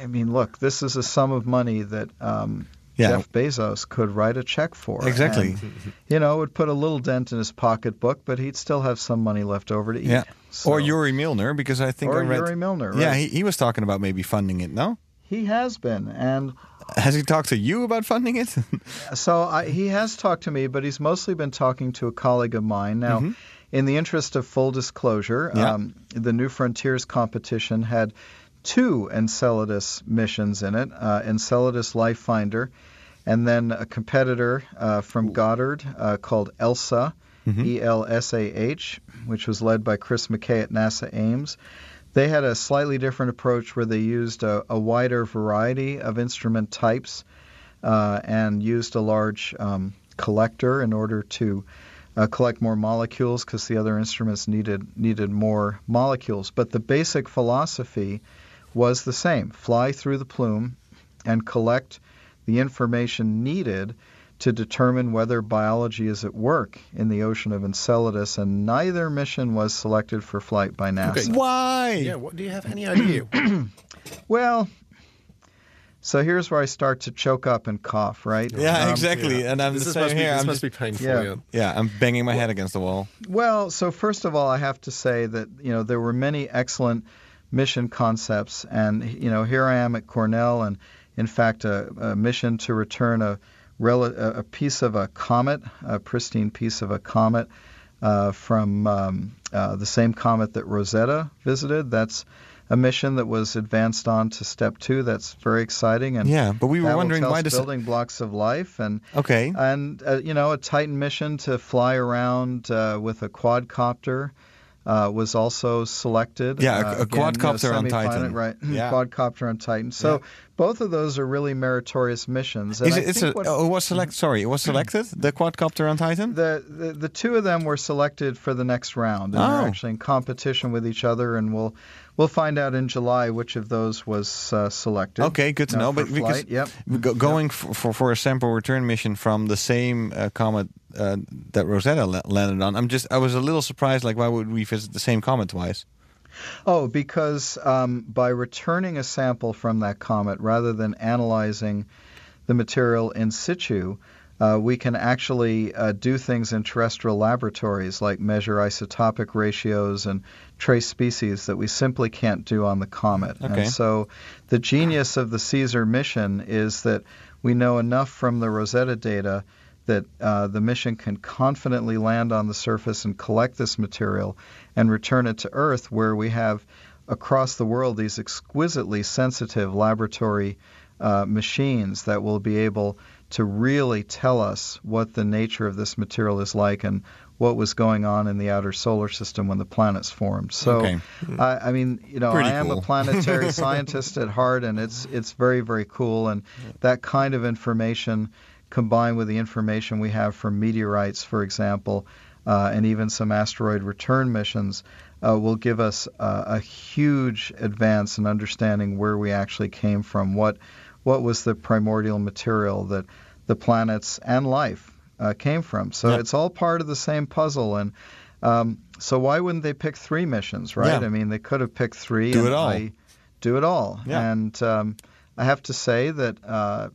I mean, look, this is a sum of money that. Um, yeah. Jeff Bezos could write a check for. Exactly. And, you know, it would put a little dent in his pocketbook, but he'd still have some money left over to eat. Yeah. So. Or Yuri Milner, because I think or I read. Yuri Milner. Right? Yeah, he, he was talking about maybe funding it. No. He has been, and has he talked to you about funding it? (laughs) so I, he has talked to me, but he's mostly been talking to a colleague of mine. Now, mm-hmm. in the interest of full disclosure, yeah. um, the New Frontiers competition had two Enceladus missions in it: uh, Enceladus Life Finder and then a competitor uh, from Goddard uh, called ELSA, mm-hmm. E L S A H, which was led by Chris McKay at NASA Ames. They had a slightly different approach where they used a, a wider variety of instrument types uh, and used a large um, collector in order to uh, collect more molecules because the other instruments needed needed more molecules. But the basic philosophy was the same: fly through the plume and collect the information needed to determine whether biology is at work in the ocean of Enceladus, and neither mission was selected for flight by NASA. Okay. Why? Yeah, what, do you have any idea? (clears throat) Well, so here's where I start to choke up and cough, right? Yeah, Um, exactly. And I'm this the same must, be, here. this I'm must just- be painful. Yeah. Yeah. yeah, I'm banging my head against the wall. Well, so first of all, I have to say that you know there were many excellent mission concepts, and you know here I am at Cornell, and in fact a, a mission to return a, rel- a piece of a comet, a pristine piece of a comet uh, from um, uh, the same comet that Rosetta visited. That's a mission that was advanced on to step two. That's very exciting, and Yeah, but we were wondering why this. building blocks of life and Okay. and uh, you know a Titan mission to fly around uh, with a quadcopter uh, was also selected. Yeah, a- uh, a again, you know, quadcopter on Titan. right? (clears throat) Yeah. quadcopter on Titan. So both of those are really meritorious missions. And it, a, what- oh, it was select. Sorry, it was (clears throat) selected. The quadcopter on Titan. the, the the two of them were selected for the next round, and Oh. they're actually in competition with each other, and we'll we'll find out in July which of those was uh, selected. Okay, good to know. But because yep. go, going for, for for a sample return mission from the same uh, comet uh, that Rosetta landed on, I'm just I was a little surprised. Like, why would we visit the same comet twice? Oh, because um, by returning a sample from that comet rather than analyzing the material in situ, uh, we can actually uh, do things in terrestrial laboratories like measure isotopic ratios and trace species that we simply can't do on the comet. Okay. And so the genius of the CAESAR mission is that we know enough from the Rosetta data that uh, the mission can confidently land on the surface and collect this material and return it to Earth, where we have across the world these exquisitely sensitive laboratory uh, machines that will be able to really tell us what the nature of this material is like and what was going on in the outer solar system when the planets formed. So, Okay. I, I mean, you know, Pretty I am cool. a planetary (laughs) scientist at heart, and it's it's very very cool. And that kind of information, combined with the information we have from meteorites, for example, uh, and even some asteroid return missions, uh, will give us uh, a huge advance in understanding where we actually came from, what what was the primordial material that the planets and life uh, came from. So Yeah. it's all part of the same puzzle, and um, so why wouldn't they pick three missions, right? Yeah. I mean, they could have picked three. Do and it all. I, do it all. Yeah. And um, I have to say that uh,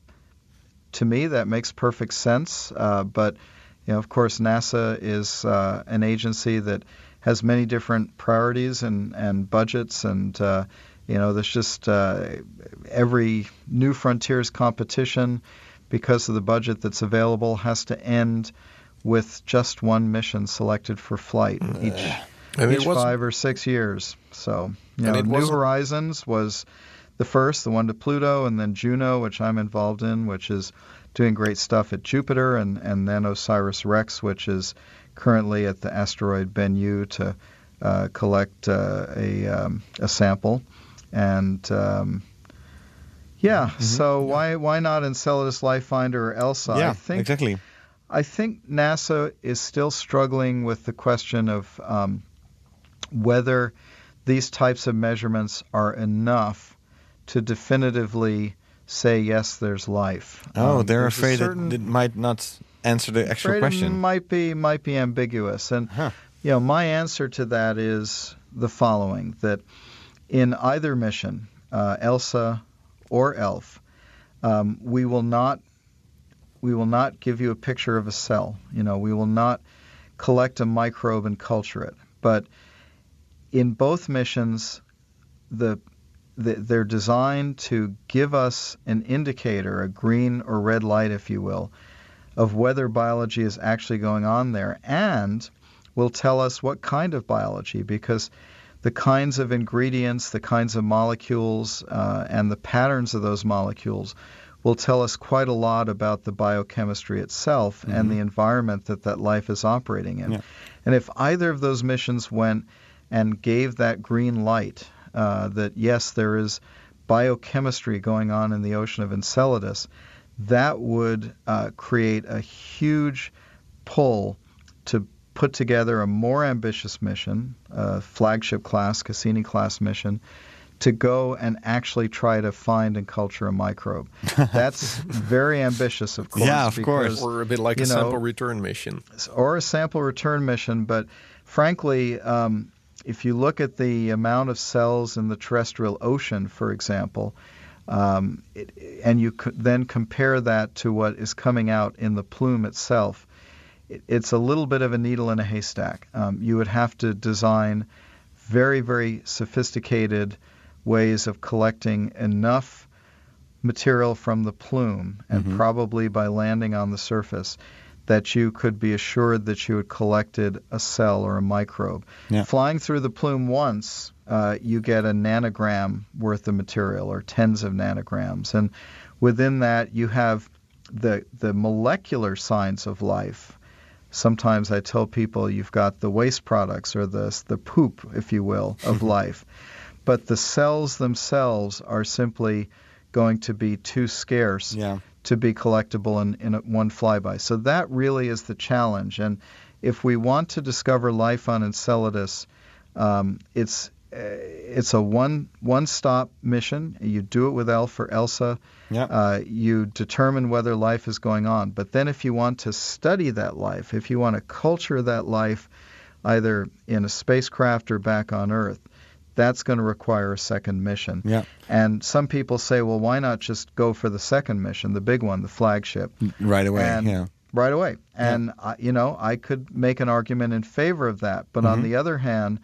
to me that makes perfect sense. Uh, but you know, of course, NASA is uh, an agency that has many different priorities and and budgets and. Uh, you know, there's just uh, every New Frontiers competition, because of the budget that's available, has to end with just one mission selected for flight each And each five or six years. So, you know, New Horizons was the first, the one to Pluto, and then Juno, which I'm involved in, which is doing great stuff at Jupiter, and, and then OSIRIS-REx, which is currently at the asteroid Bennu to uh, collect uh, a, um, a sample. And um, yeah, Mm-hmm. so why why not Enceladus Life Finder or ELSA? yeah, I think exactly. I think NASA is still struggling with the question of um, whether these types of measurements are enough to definitively say yes, there's life. Oh, Um, they're afraid certain- that it might not answer the actual question. might be might be ambiguous, and Huh. you know my answer to that is the following: that in either mission, uh, ELSA or ELF, um, we will not we will not give you a picture of a cell. You know, we will not collect a microbe and culture it. But in both missions, the they're designed to give us an indicator, a green or red light, if you will, of whether biology is actually going on there, and will tell us what kind of biology, because the kinds of ingredients, the kinds of molecules, uh, and the patterns of those molecules will tell us quite a lot about the biochemistry itself and the environment that that life is operating in. Yeah. And if either of those missions went and gave that green light uh, that yes, there is biochemistry going on in the ocean of Enceladus, that would uh, create a huge pull to put together a more ambitious mission, a flagship class, Cassini class mission, to go and actually try to find and culture a microbe. (laughs) That's very ambitious, of course. Yeah, of course. because, Or a bit like a know, sample return mission. or a sample return mission. But frankly, um, if you look at the amount of cells in the terrestrial ocean, for example, um, it, and you could then compare that to what is coming out in the plume itself, it, it's a little bit of a needle in a haystack. Um, you would have to design very, very sophisticated ways of collecting enough material from the plume, and probably by landing on the surface, that you could be assured that you had collected a cell or a microbe. Yeah. Flying through the plume once, uh, you get a nanogram worth of material, or tens of nanograms, and within that you have the the molecular signs of life. Sometimes I tell people you've got the waste products or the the poop, if you will, of (laughs) life, but the cells themselves are simply going to be too scarce Yeah. To be collectible in, in one flyby. So that really is the challenge. And if we want to discover life on Enceladus, um, it's uh, it's a one one stop mission. You do it with Elf or Elsa. Yeah. Uh, you determine whether life is going on. But then, if you want to study that life, if you want to culture that life, either in a spacecraft or back on Earth, that's going to require a second mission. Yeah. And some people say, well, why not just go for the second mission, the big one, the flagship, Right away. And- yeah. right away? And I you know, I could make an argument in favor of that. But Mm-hmm. on the other hand,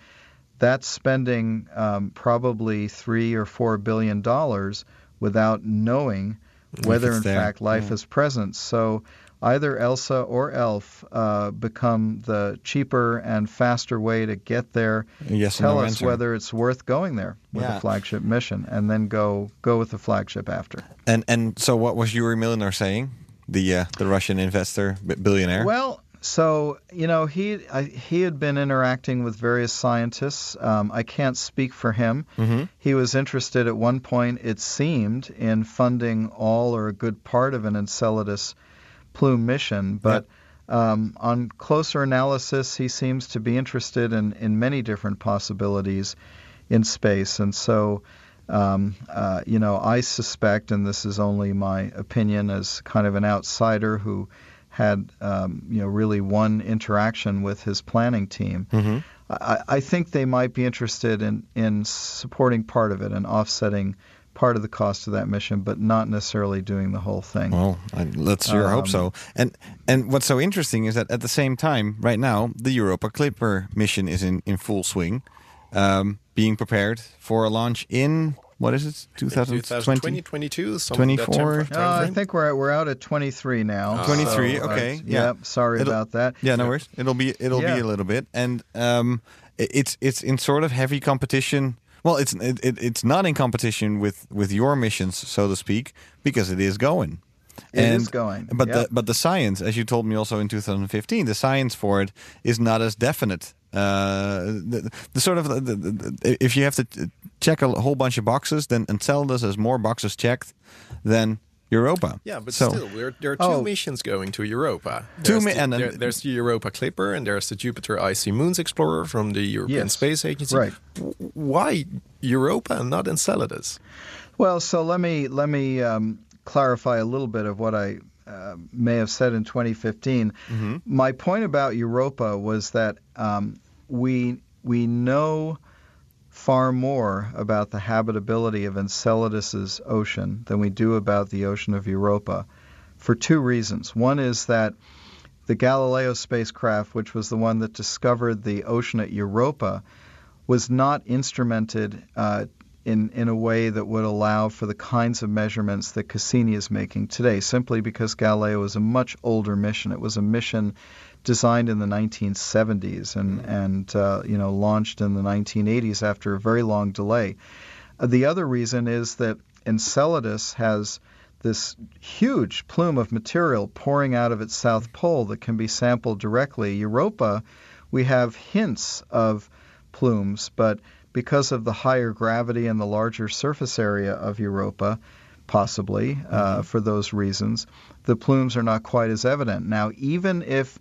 that's spending um, probably three or four billion dollars without knowing whether, in there, fact, life yeah. is present. So either Elsa or Elf uh, become the cheaper and faster way to get there. Yes and Tell no us answer. whether it's worth going there with Yeah. a flagship mission, and then go go with the flagship after. And and so what was Yuri Milner saying? The uh, the Russian investor, billionaire. Well, so you know he I, he had been interacting with various scientists. Um, I can't speak for him. Mhm. He was interested at one point, it seemed, in funding all or a good part of an Enceladus plume mission, but. Um, on closer analysis, he seems to be interested in, in many different possibilities in space. And so, um, uh, you know, I suspect, and this is only my opinion as kind of an outsider who had, um, you know, really one interaction with his planning team. Mhm. I, I think they might be interested in, in supporting part of it and offsetting part of the cost of that mission, but not necessarily doing the whole thing. Well, I, let's sure hope Um, so. And and what's so interesting is that at the same time, right now, the Europa Clipper mission is in, in full swing, um, being prepared for a launch in what is it, 2020? 2020, 22, some 24? That Uh, I think we're at, we're out at 23 now. 23, so, uh, okay, yeah. Yep. Sorry It'll- about that. Yeah, no worries. It'll be it'll Yeah. be a little bit, and um, it's it's in sort of heavy competition. Well, it's it, it, it's not in competition with with your missions, so to speak, because it is going. It and, is going, But yep. the but the science, as you told me also in 2015, the science for it is not as definite. Uh, the, the sort of the, the, if you have to check a whole bunch of boxes, then Enceladus has more boxes checked than Europa. Yeah, but So- still, there, there are two Oh. missions going to Europa. Two There's mi- the, and then- there- there's the Europa Clipper and there's the Jupiter Icy Moons Explorer from the European Yes. Space Agency. Right. Why Europa and not Enceladus? Well, so let me let me um, clarify a little bit of what I uh, may have said in 2015. My point about Europa was that um, we we know far more about the habitability of Enceladus's ocean than we do about the ocean of Europa, for two reasons. One is that the Galileo spacecraft, which was the one that discovered the ocean at Europa, was not instrumented uh, in in a way that would allow for the kinds of measurements that Cassini is making today. Simply because Galileo was a much older mission. It was a mission designed in the 1970s and and uh, you know launched in the 1980s after a very long delay. Uh, the other reason is that Enceladus has this huge plume of material pouring out of its south pole that can be sampled directly. Europa, we have hints of plumes, but because of the higher gravity and the larger surface area of Europa, possibly uh, for those reasons, the plumes are not quite as evident. Now, even if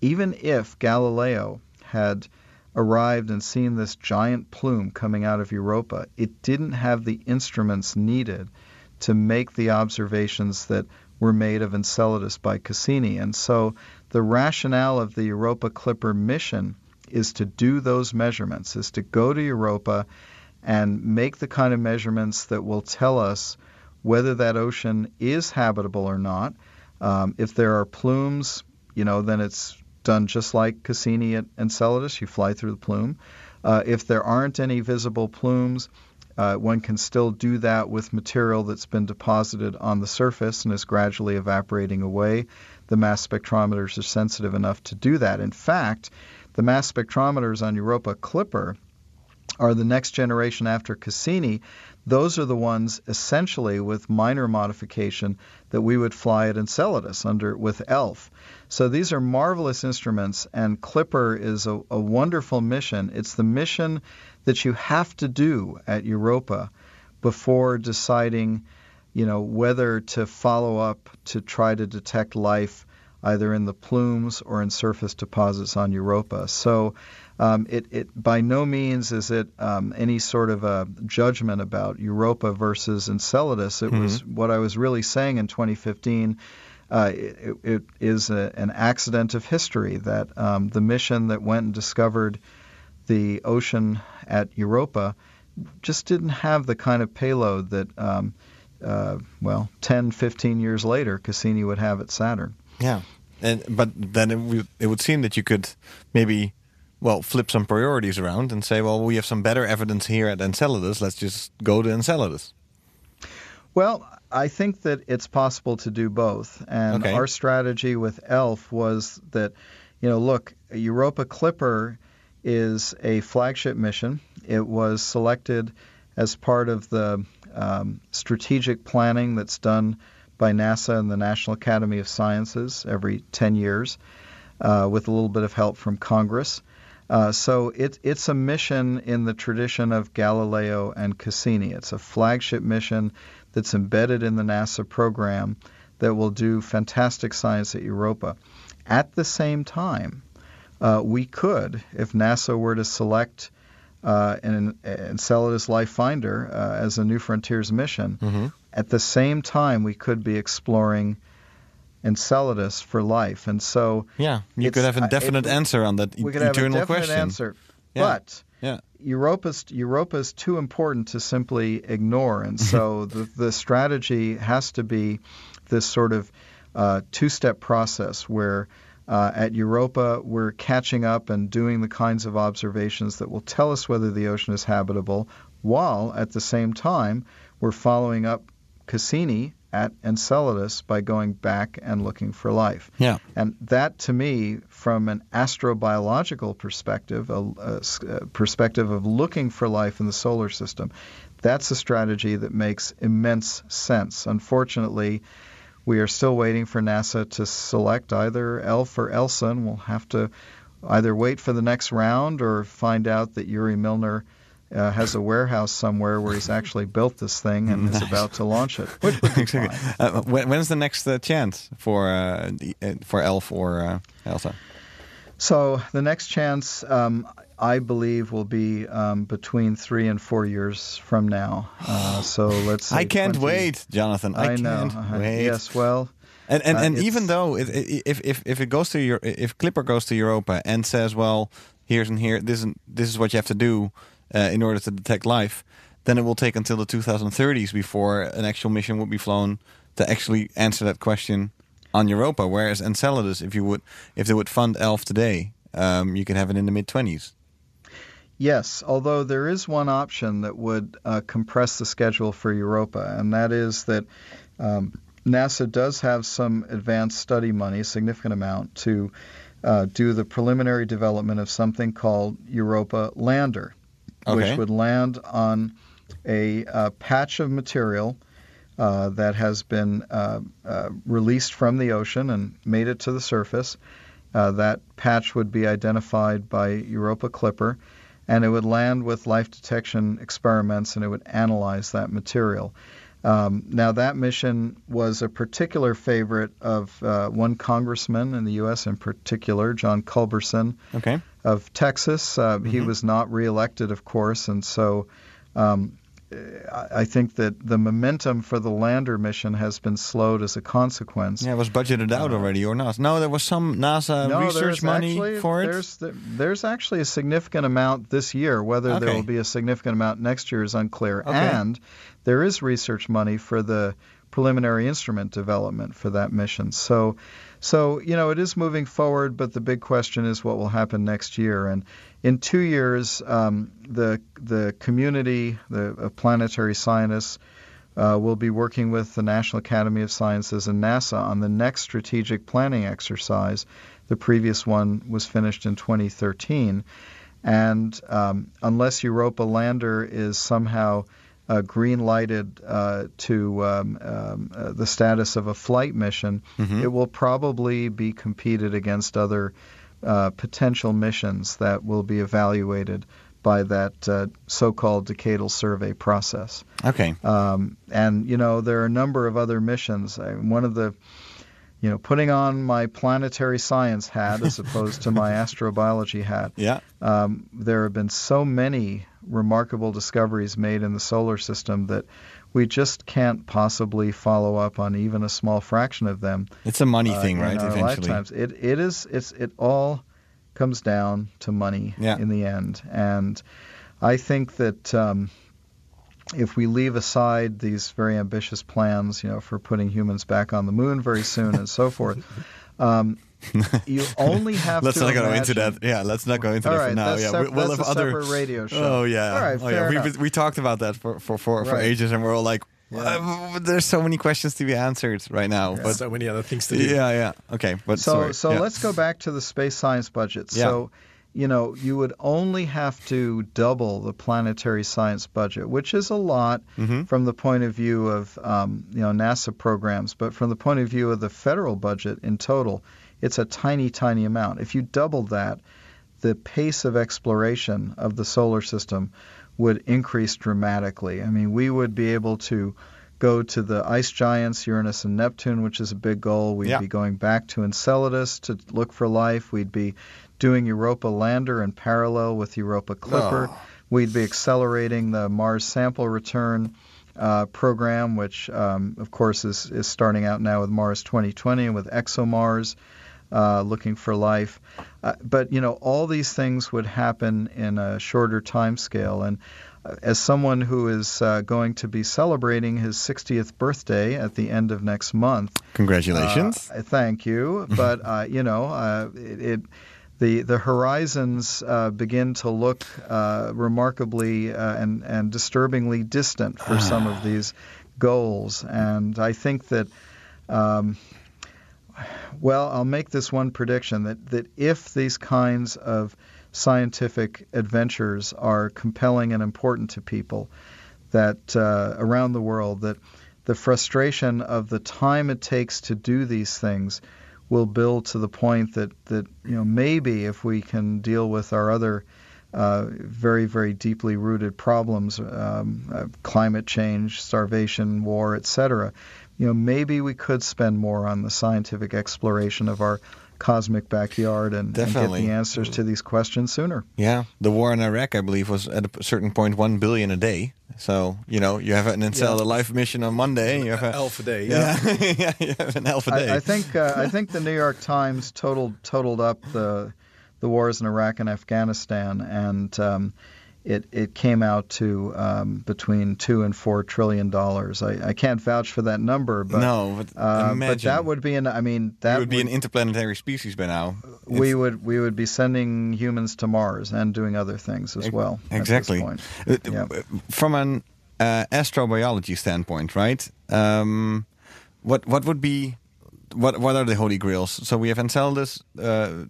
even if Galileo had arrived and seen this giant plume coming out of Europa, it didn't have the instruments needed to make the observations that were made of Enceladus by Cassini. And so the rationale of the Europa Clipper mission is to do those measurements, is to go to Europa and make the kind of measurements that will tell us whether that ocean is habitable or not. Um, if there are plumes, you know, then it's done just like Cassini at Enceladus. You fly through the plume. Uh, if there aren't any visible plumes, uh, one can still do that with material that's been deposited on the surface and is gradually evaporating away. The mass spectrometers are sensitive enough to do that. In fact, the mass spectrometers on Europa Clipper are the next generation after Cassini. Those are the ones essentially with minor modification that we would fly at Enceladus under with ELF. So these are marvelous instruments, and Clipper is a, a wonderful mission. It's the mission that you have to do at Europa before deciding, you know, whether to follow up to try to detect life either in the plumes or in surface deposits on Europa. So um, it, it, by no means is it um, any sort of a judgment about Europa versus Enceladus. It mm-hmm. was what I was really saying in 2015. Uh, it, it is a, an accident of history that um, the mission that went and discovered the ocean at Europa just didn't have the kind of payload that, um, uh, well, 10, 15 years later, Cassini would have at Saturn. Yeah, and but then it would, it would seem that you could maybe well flip some priorities around and say, well, we have some better evidence here at Enceladus. Let's just go to Enceladus. Well, I think that it's possible to do both, and okay. our strategy with ELF was that, you know, look, Europa Clipper is a flagship mission. It was selected as part of the um, strategic planning that's done by NASA and the National Academy of Sciences every 10 years, uh, with a little bit of help from Congress. Uh, so it, it's a mission in the tradition of Galileo and Cassini. It's a flagship mission that's embedded in the NASA program that will do fantastic science at Europa. At the same time, uh, we could, if NASA were to select uh, an Enceladus Life Finder uh, as a New Frontiers mission, mm-hmm. At the same time, we could be exploring Enceladus for life, and so yeah, you could have a definite it, answer on that we could eternal have a definite question. Answer, yeah. but yeah. Europa's Europa's too important to simply ignore, and so (laughs) the the strategy has to be this sort of uh, two-step process where. Uh, at Europa, we're catching up and doing the kinds of observations that will tell us whether the ocean is habitable, while at the same time we're following up Cassini at Enceladus by going back and looking for life. Yeah. And that, to me, from an astrobiological perspective, a, a, perspective of looking for life in the solar system, that's a strategy that makes immense sense. Unfortunately, we are still waiting for NASA to select either ELF or ELSA, and we'll have to either wait for the next round or find out that Yuri Milner – uh, has a warehouse somewhere where he's actually built this thing and nice. is about to launch it. (laughs) Which would be exactly. uh, when, when's the next uh, chance for uh, uh, for Elf or uh, ELSA? So the next chance, um, I believe, will be um, between three and four years from now. (gasps) so let's. I can't 20. wait, Jonathan. I, I can't know. wait. Yes, well. And and, and even though if if if it goes to your if Clipper goes to Europa and says, well, here's and here, this is this is what you have to do uh, in order to detect life, then it will take until the 2030s before an actual mission would be flown to actually answer that question on Europa. Whereas Enceladus, if you would, if they would fund ELF today, um, you could have it in the mid 20s. Yes, although there is one option that would uh, compress the schedule for Europa, and that is that um, NASA does have some advanced study money, a significant amount, to uh, do the preliminary development of something called Europa Lander okay. which would land on a uh, patch of material uh, that has been uh, uh, released from the ocean and made it to the surface. Uh, that patch would be identified by Europa Clipper. and it would land with life detection experiments and it would analyze that material. Um, now, that mission was a particular favorite of uh, one congressman in the U.S., in particular, John Culberson Okay. Of Texas. Uh, He was not reelected, of course, and so um, I think that the momentum for the lander mission has been slowed as a consequence. Yeah, it was budgeted out already or not? No, there was some NASA no, research money actually, for it. There's there's actually a significant amount this year. Whether there will be a significant amount next year is unclear. Okay. And there is research money for the preliminary instrument development for that mission. So, so you know, it is moving forward, but the big question is what will happen next year. And in two years, um, the the community, the planetary scientists. Uh, will be working with the National Academy of Sciences and NASA on the next strategic planning exercise. The previous one was finished in 2013. And um, unless Europa Lander is somehow uh, green lighted uh, to um, um, uh, the status of a flight mission, Mm-hmm. it will probably be competed against other uh, potential missions that will be evaluated by that uh, so called decadal survey process. Okay. Um, and you know there are a number of other missions. I, one of the, you know, putting on my planetary science hat as opposed to my (laughs) astrobiology hat. Yeah. Um, there have been so many remarkable discoveries made in the solar system that we just can't possibly follow up on even a small fraction of them. It's a money uh, thing, in right? Eventually. lifetimes. It it is it's it all comes down to money Yeah. in the end, and I think that um, if we leave aside these very ambitious plans, you know, for putting humans back on the moon very soon and so forth. (laughs) Um, (laughs) you only have Let's to not go into that. Yeah, let's not go into All that right, for now. that's yeah, sep- we- we'll that's have a other separate radio show. Oh yeah. All right, oh yeah. fair We enough. we talked about that for for for, for Right. ages, and we're all like, "Uh, there's so many questions to be answered right now. But But so many other things to do. yeah, yeah. Okay, but So sorry. so yeah. let's go back to the space science budget. Yeah. So you know, you would only have to double the planetary science budget, which is a lot Mhm. from the point of view of um, you know NASA programs, but from the point of view of the federal budget in total, it's a tiny, tiny amount. If you doubled that, the pace of exploration of the solar system would increase dramatically. I mean, we would be able to go to the ice giants, Uranus and Neptune, which is a big goal. We'd Yeah. be going back to Enceladus to look for life. We'd be doing Europa Lander in parallel with Europa Clipper. We'd be accelerating the Mars sample return uh, program, which, um, of course, is, is starting out now with Mars 2020 and with ExoMars uh, looking for life. Uh, but, you know, all these things would happen in a shorter time scale. And uh, as someone who is uh, going to be celebrating his 60th birthday at the end of next month, Congratulations. uh, thank you. (laughs) But uh, you know, uh, it, it the the horizons uh, begin to look uh, remarkably uh, and and disturbingly distant for some of these goals, and I think that. Um, well, I'll make this one prediction that, that if these kinds of scientific adventures are compelling and important to people, that uh, around the world, that the frustration of the time it takes to do these things will build to the point that, that you know maybe if we can deal with our other uh, very very deeply rooted problems, um, uh, climate change, starvation, war, etc. You know maybe we could spend more on the scientific exploration of our cosmic backyard and, and get the answers to these questions sooner. yeah, the war in Iraq, I believe, was at a certain point one billion a day. So you know, you have an Encella Life mission on Monday. and You have a Elf a day. Yeah. yeah, (laughs) yeah, you have an alpha day. I, I think uh, I think the New York Times totaled totaled up the the wars in Iraq and Afghanistan, and um, it it came out to um, between two and four trillion dollars. I, I can't vouch for that number, but no, but uh, but that would be an. I mean, that you would be an interplanetary species by now. we would we would be sending humans to Mars and doing other things as well. exactly. At this point. Uh, Yeah. From an uh, astrobiology standpoint, right? Um, what what would be what what are the holy grails? So we have Enceladus uh,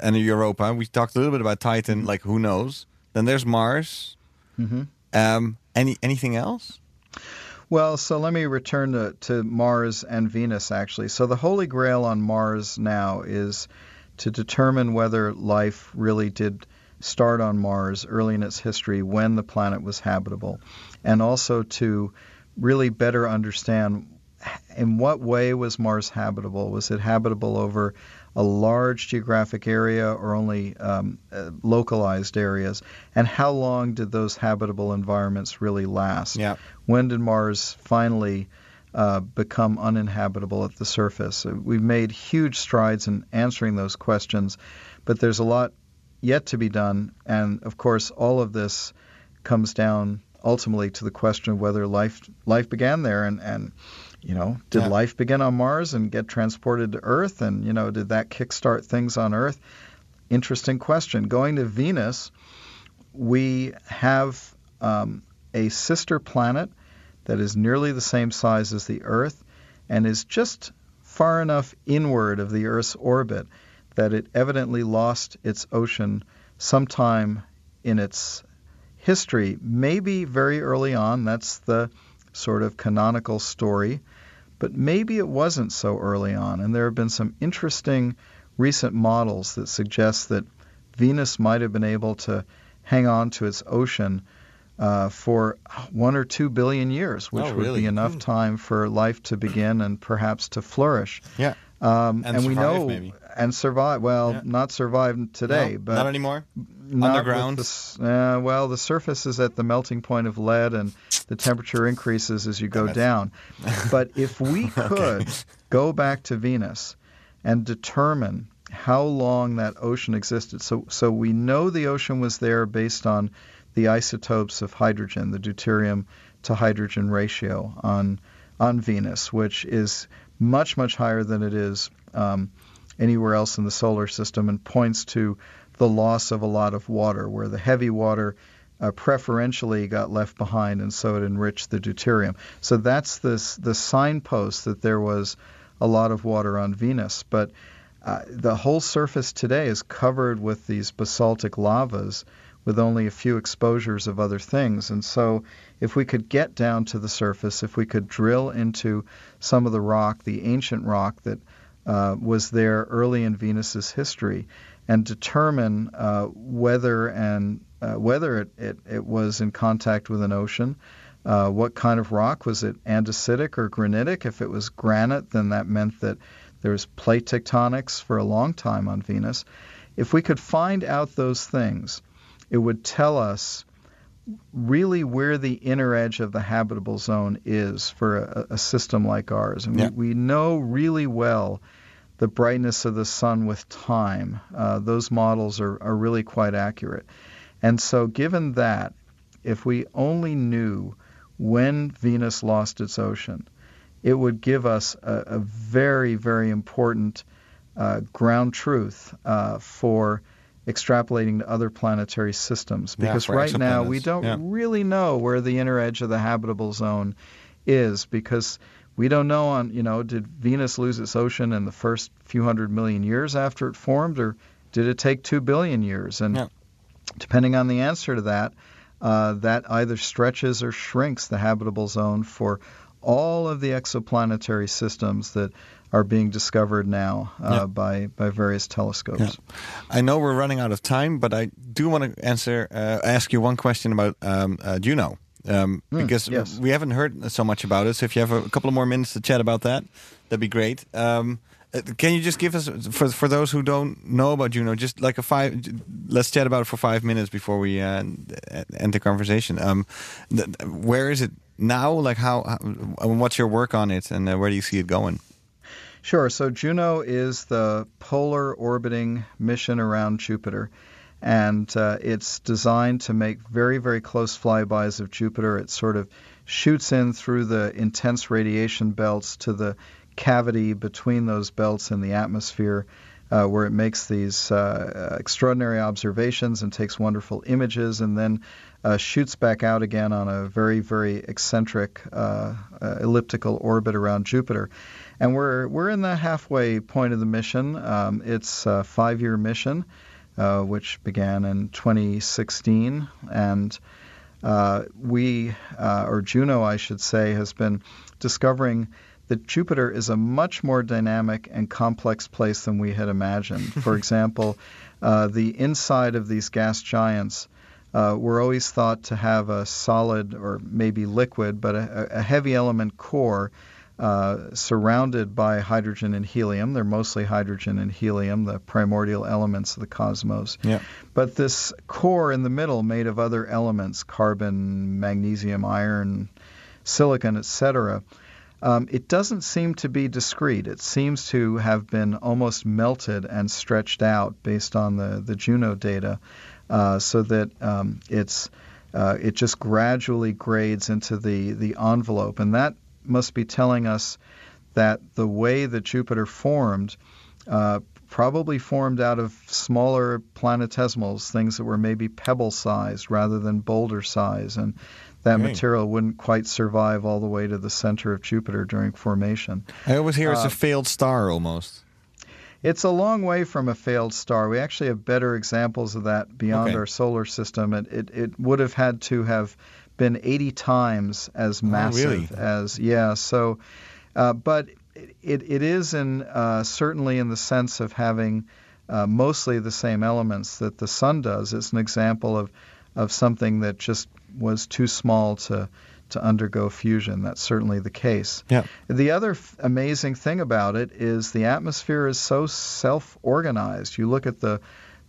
and Europa. We talked a little bit about Titan. Like who knows? Then there's Mars. Mhm. Um, any anything else? Well, so let me return to, to Mars and Venus, actually. So the Holy Grail on Mars now is to determine whether life really did start on Mars early in its history when the planet was habitable, and also to really better understand in what way was Mars habitable? Was it habitable over a large geographic area or only um, uh, localized areas? And how long did those habitable environments really last? Yeah. When did Mars finally uh, become uninhabitable at the surface? Uh, we've made huge strides in answering those questions, but there's a lot yet to be done. And of course, all of this comes down ultimately to the question of whether life life began there and, and you know, did Yeah. life begin on Mars and get transported to Earth? And, you know, did that kickstart things on Earth? Interesting question. Going to Venus, we have um, a sister planet that is nearly the same size as the Earth and is just far enough inward of the Earth's orbit that it evidently lost its ocean sometime in its history, maybe very early on. That's the sort of canonical story. But maybe it wasn't so early on. And there have been some interesting recent models that suggest that Venus might have been able to hang on to its ocean uh, for one or two billion years, which Oh, would be enough time for life to begin and perhaps to flourish. Yeah. Um, And we survive, know maybe. and survive. Well, Yeah. not survive today, No, but not anymore. not Underground? the uh, well, the surface is at the melting point of lead, and the temperature increases as you go down. but if we (laughs) could go back to Venus and determine how long that ocean existed, so so we know the ocean was there based on the isotopes of hydrogen, the deuterium to hydrogen ratio on on Venus, which is much much higher than it is um, anywhere else in the solar system, and points to the loss of a lot of water, where the heavy water uh, preferentially got left behind, and so it enriched the deuterium. So that's this the signpost that there was a lot of water on Venus, but uh, the whole surface today is covered with these basaltic lavas with only a few exposures of other things. And so, if we could get down to the surface, if we could drill into some of the rock, the ancient rock that uh, was there early in Venus's history, and determine uh, whether and uh, whether it, it, it was in contact with an ocean, uh, what kind of rock was it andesitic or granitic? If it was granite, then that meant that there was plate tectonics for a long time on Venus. If we could find out those things, it would tell us really where the inner edge of the habitable zone is for a, a system like ours. And Yeah. we, we know really well the brightness of the sun with time. Uh, those models are, are really quite accurate. And so, given that, if we only knew when Venus lost its ocean, it would give us a, a very, very important uh, ground truth uh, for extrapolating to other planetary systems. Because for right now we don't yeah. really know where the inner edge of the habitable zone is because we don't know on you know did Venus lose its ocean in the first few hundred million years after it formed or did it take two billion years and Yeah. depending on the answer to that uh, that either stretches or shrinks the habitable zone for all of the exoplanetary systems that are being discovered now uh, Yeah. by by various telescopes. Yeah. I know we're running out of time, but I do want to answer, uh, ask you one question about um, uh, Juno. Um, Hmm, because yes. we haven't heard so much about it. So if you have a couple of more minutes to chat about that, that'd be great. Um, uh, can you just give us, for for those who don't know about Juno, just like a five? Let's chat about it for five minutes before we uh, end the conversation. Um, where is it now? Like how? how what's your work on it, and uh, where do you see it going? Sure. So Juno is the polar orbiting mission around Jupiter, and uh, it's designed to make very, very close flybys of Jupiter. It sort of shoots in through the intense radiation belts to the cavity between those belts in the atmosphere. Uh, where it makes these uh, extraordinary observations and takes wonderful images, and then uh, shoots back out again on a very, very eccentric uh, uh, elliptical orbit around Jupiter. And we're we're in the halfway point of the mission. Um, it's a five-year mission, uh, which began in 2016, and uh, we, uh, or Juno, I should say, has been discovering that Jupiter is a much more dynamic and complex place than we had imagined. For (laughs) example, uh, the inside of these gas giants uh, were always thought to have a solid or maybe liquid, but a, a heavy element core uh, surrounded by hydrogen and helium. They're mostly hydrogen and helium, the primordial elements of the cosmos. Yeah. But this core in the middle, made of other elements, carbon, magnesium, iron, silicon, etc., um, it doesn't seem to be discrete. It seems to have been almost melted and stretched out based on the, the Juno data, so that um, it's uh, it just gradually grades into the, the envelope. And that must be telling us that the way that Jupiter formed uh, probably formed out of smaller planetesimals, things that were maybe pebble sized rather than boulder size. And that material wouldn't quite survive all the way to the center of Jupiter during formation. I always hear it's Uh, a failed star almost. It's a long way from a failed star. We actually have better examples of that beyond Okay. our solar system. It, it, it would have had to have been 80 times as massive Oh, really? as, yeah, so, uh, but it, it is in, uh, certainly in the sense of having uh, mostly the same elements that the sun does. It's an example of, of something that just was too small to, to undergo fusion. That's certainly the case. Yeah. The other f- amazing thing about it is the atmosphere is so self-organized. You look at the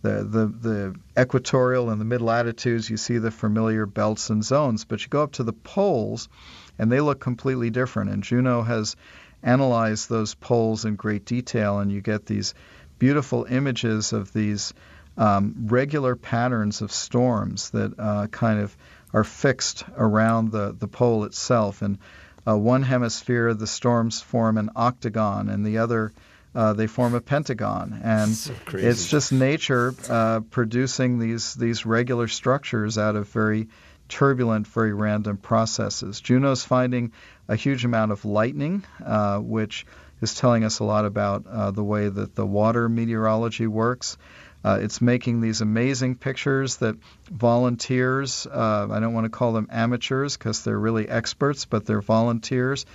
the, the, the equatorial and the mid latitudes, you see the familiar belts and zones, but you go up to the poles and they look completely different. And Juno has analyzed those poles in great detail, and you get these beautiful images of these um, regular patterns of storms that uh, kind of are fixed around the, the pole itself. And uh, one hemisphere, the storms form an octagon, and the other, uh, they form a pentagon. And So it's just nature uh, producing these these regular structures out of very turbulent, very random processes. Juno's finding a huge amount of lightning, uh, which is telling us a lot about uh, the way that the water meteorology works. Uh, it's making these amazing pictures that volunteers, uh, I don't want to call them amateurs because they're really experts, but they're volunteers,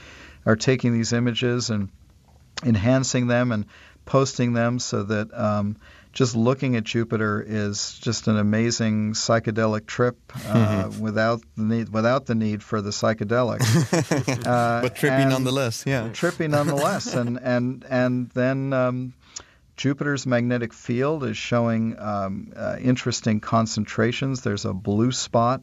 are taking these images and enhancing them and posting them so that um, just looking at Jupiter is just an amazing psychedelic trip uh, (laughs) without the need without the need for the psychedelic. (laughs) Uh, but trippy nonetheless, yeah. trippy nonetheless. and and and then um, Jupiter's magnetic field is showing um, uh, interesting concentrations. There's a blue spot.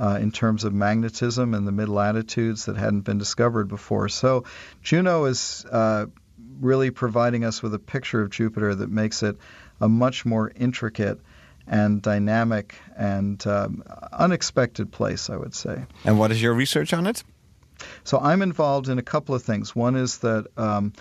Uh, in terms of magnetism in the mid latitudes that hadn't been discovered before. So, Juno is uh, really providing us with a picture of Jupiter that makes it a much more intricate and dynamic and um, unexpected place, I would say. And what is your research on it? So I'm involved in a couple of things. One is that um,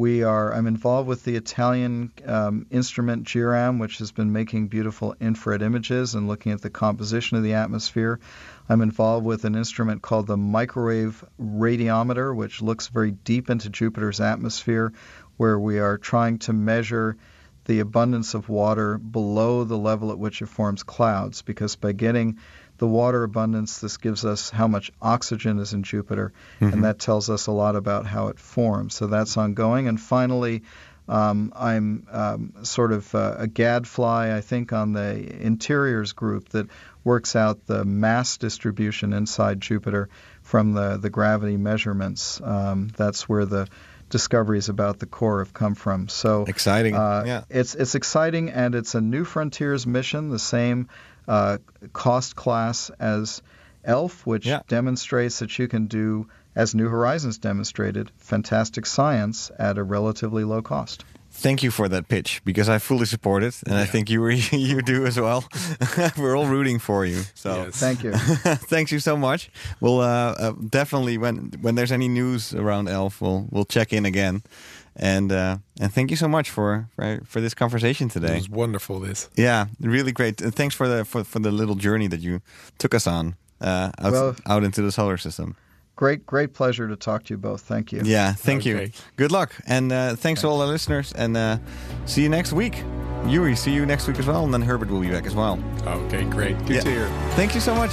we are. I'm involved with the Italian um, instrument JIRAM, which has been making beautiful infrared images and looking at the composition of the atmosphere. I'm involved with an instrument called the microwave radiometer, which looks very deep into Jupiter's atmosphere, where we are trying to measure the abundance of water below the level at which it forms clouds, because by getting the water abundance, this gives us how much oxygen is in Jupiter, and that tells us a lot about how it forms. So that's ongoing. And finally, um, I'm um, sort of uh, a gadfly, I think, on the interiors group that works out the mass distribution inside Jupiter from the, the gravity measurements. Um, that's where the discoveries about the core have come from. So Exciting. uh, yeah. It's it's exciting and it's a New Frontiers mission, the same uh, cost class as ELF, which Yeah. demonstrates that you can do, as New Horizons demonstrated, fantastic science at a relatively low cost. Thank you for that pitch because I fully support it, and I think you (laughs) you do as well. (laughs) We're all rooting for you. So Yes. Thank you. (laughs) thanks you so much. We'll uh, uh, definitely when when there's any news around Elf, we'll we'll check in again. And uh, and thank you so much for for, for this conversation today. It was wonderful. This. Yeah, really great. And thanks for the for, for the little journey that you took us on uh, out Well- out into the solar system. Great, great pleasure to talk to you both. Thank you. Yeah, thank you. Good luck, and uh, thanks to all the listeners. And uh, see you next week. Yuri, see you next week as well, and then Herbert will be back as well. Okay, great. Good Yeah. to hear. Thank you so much.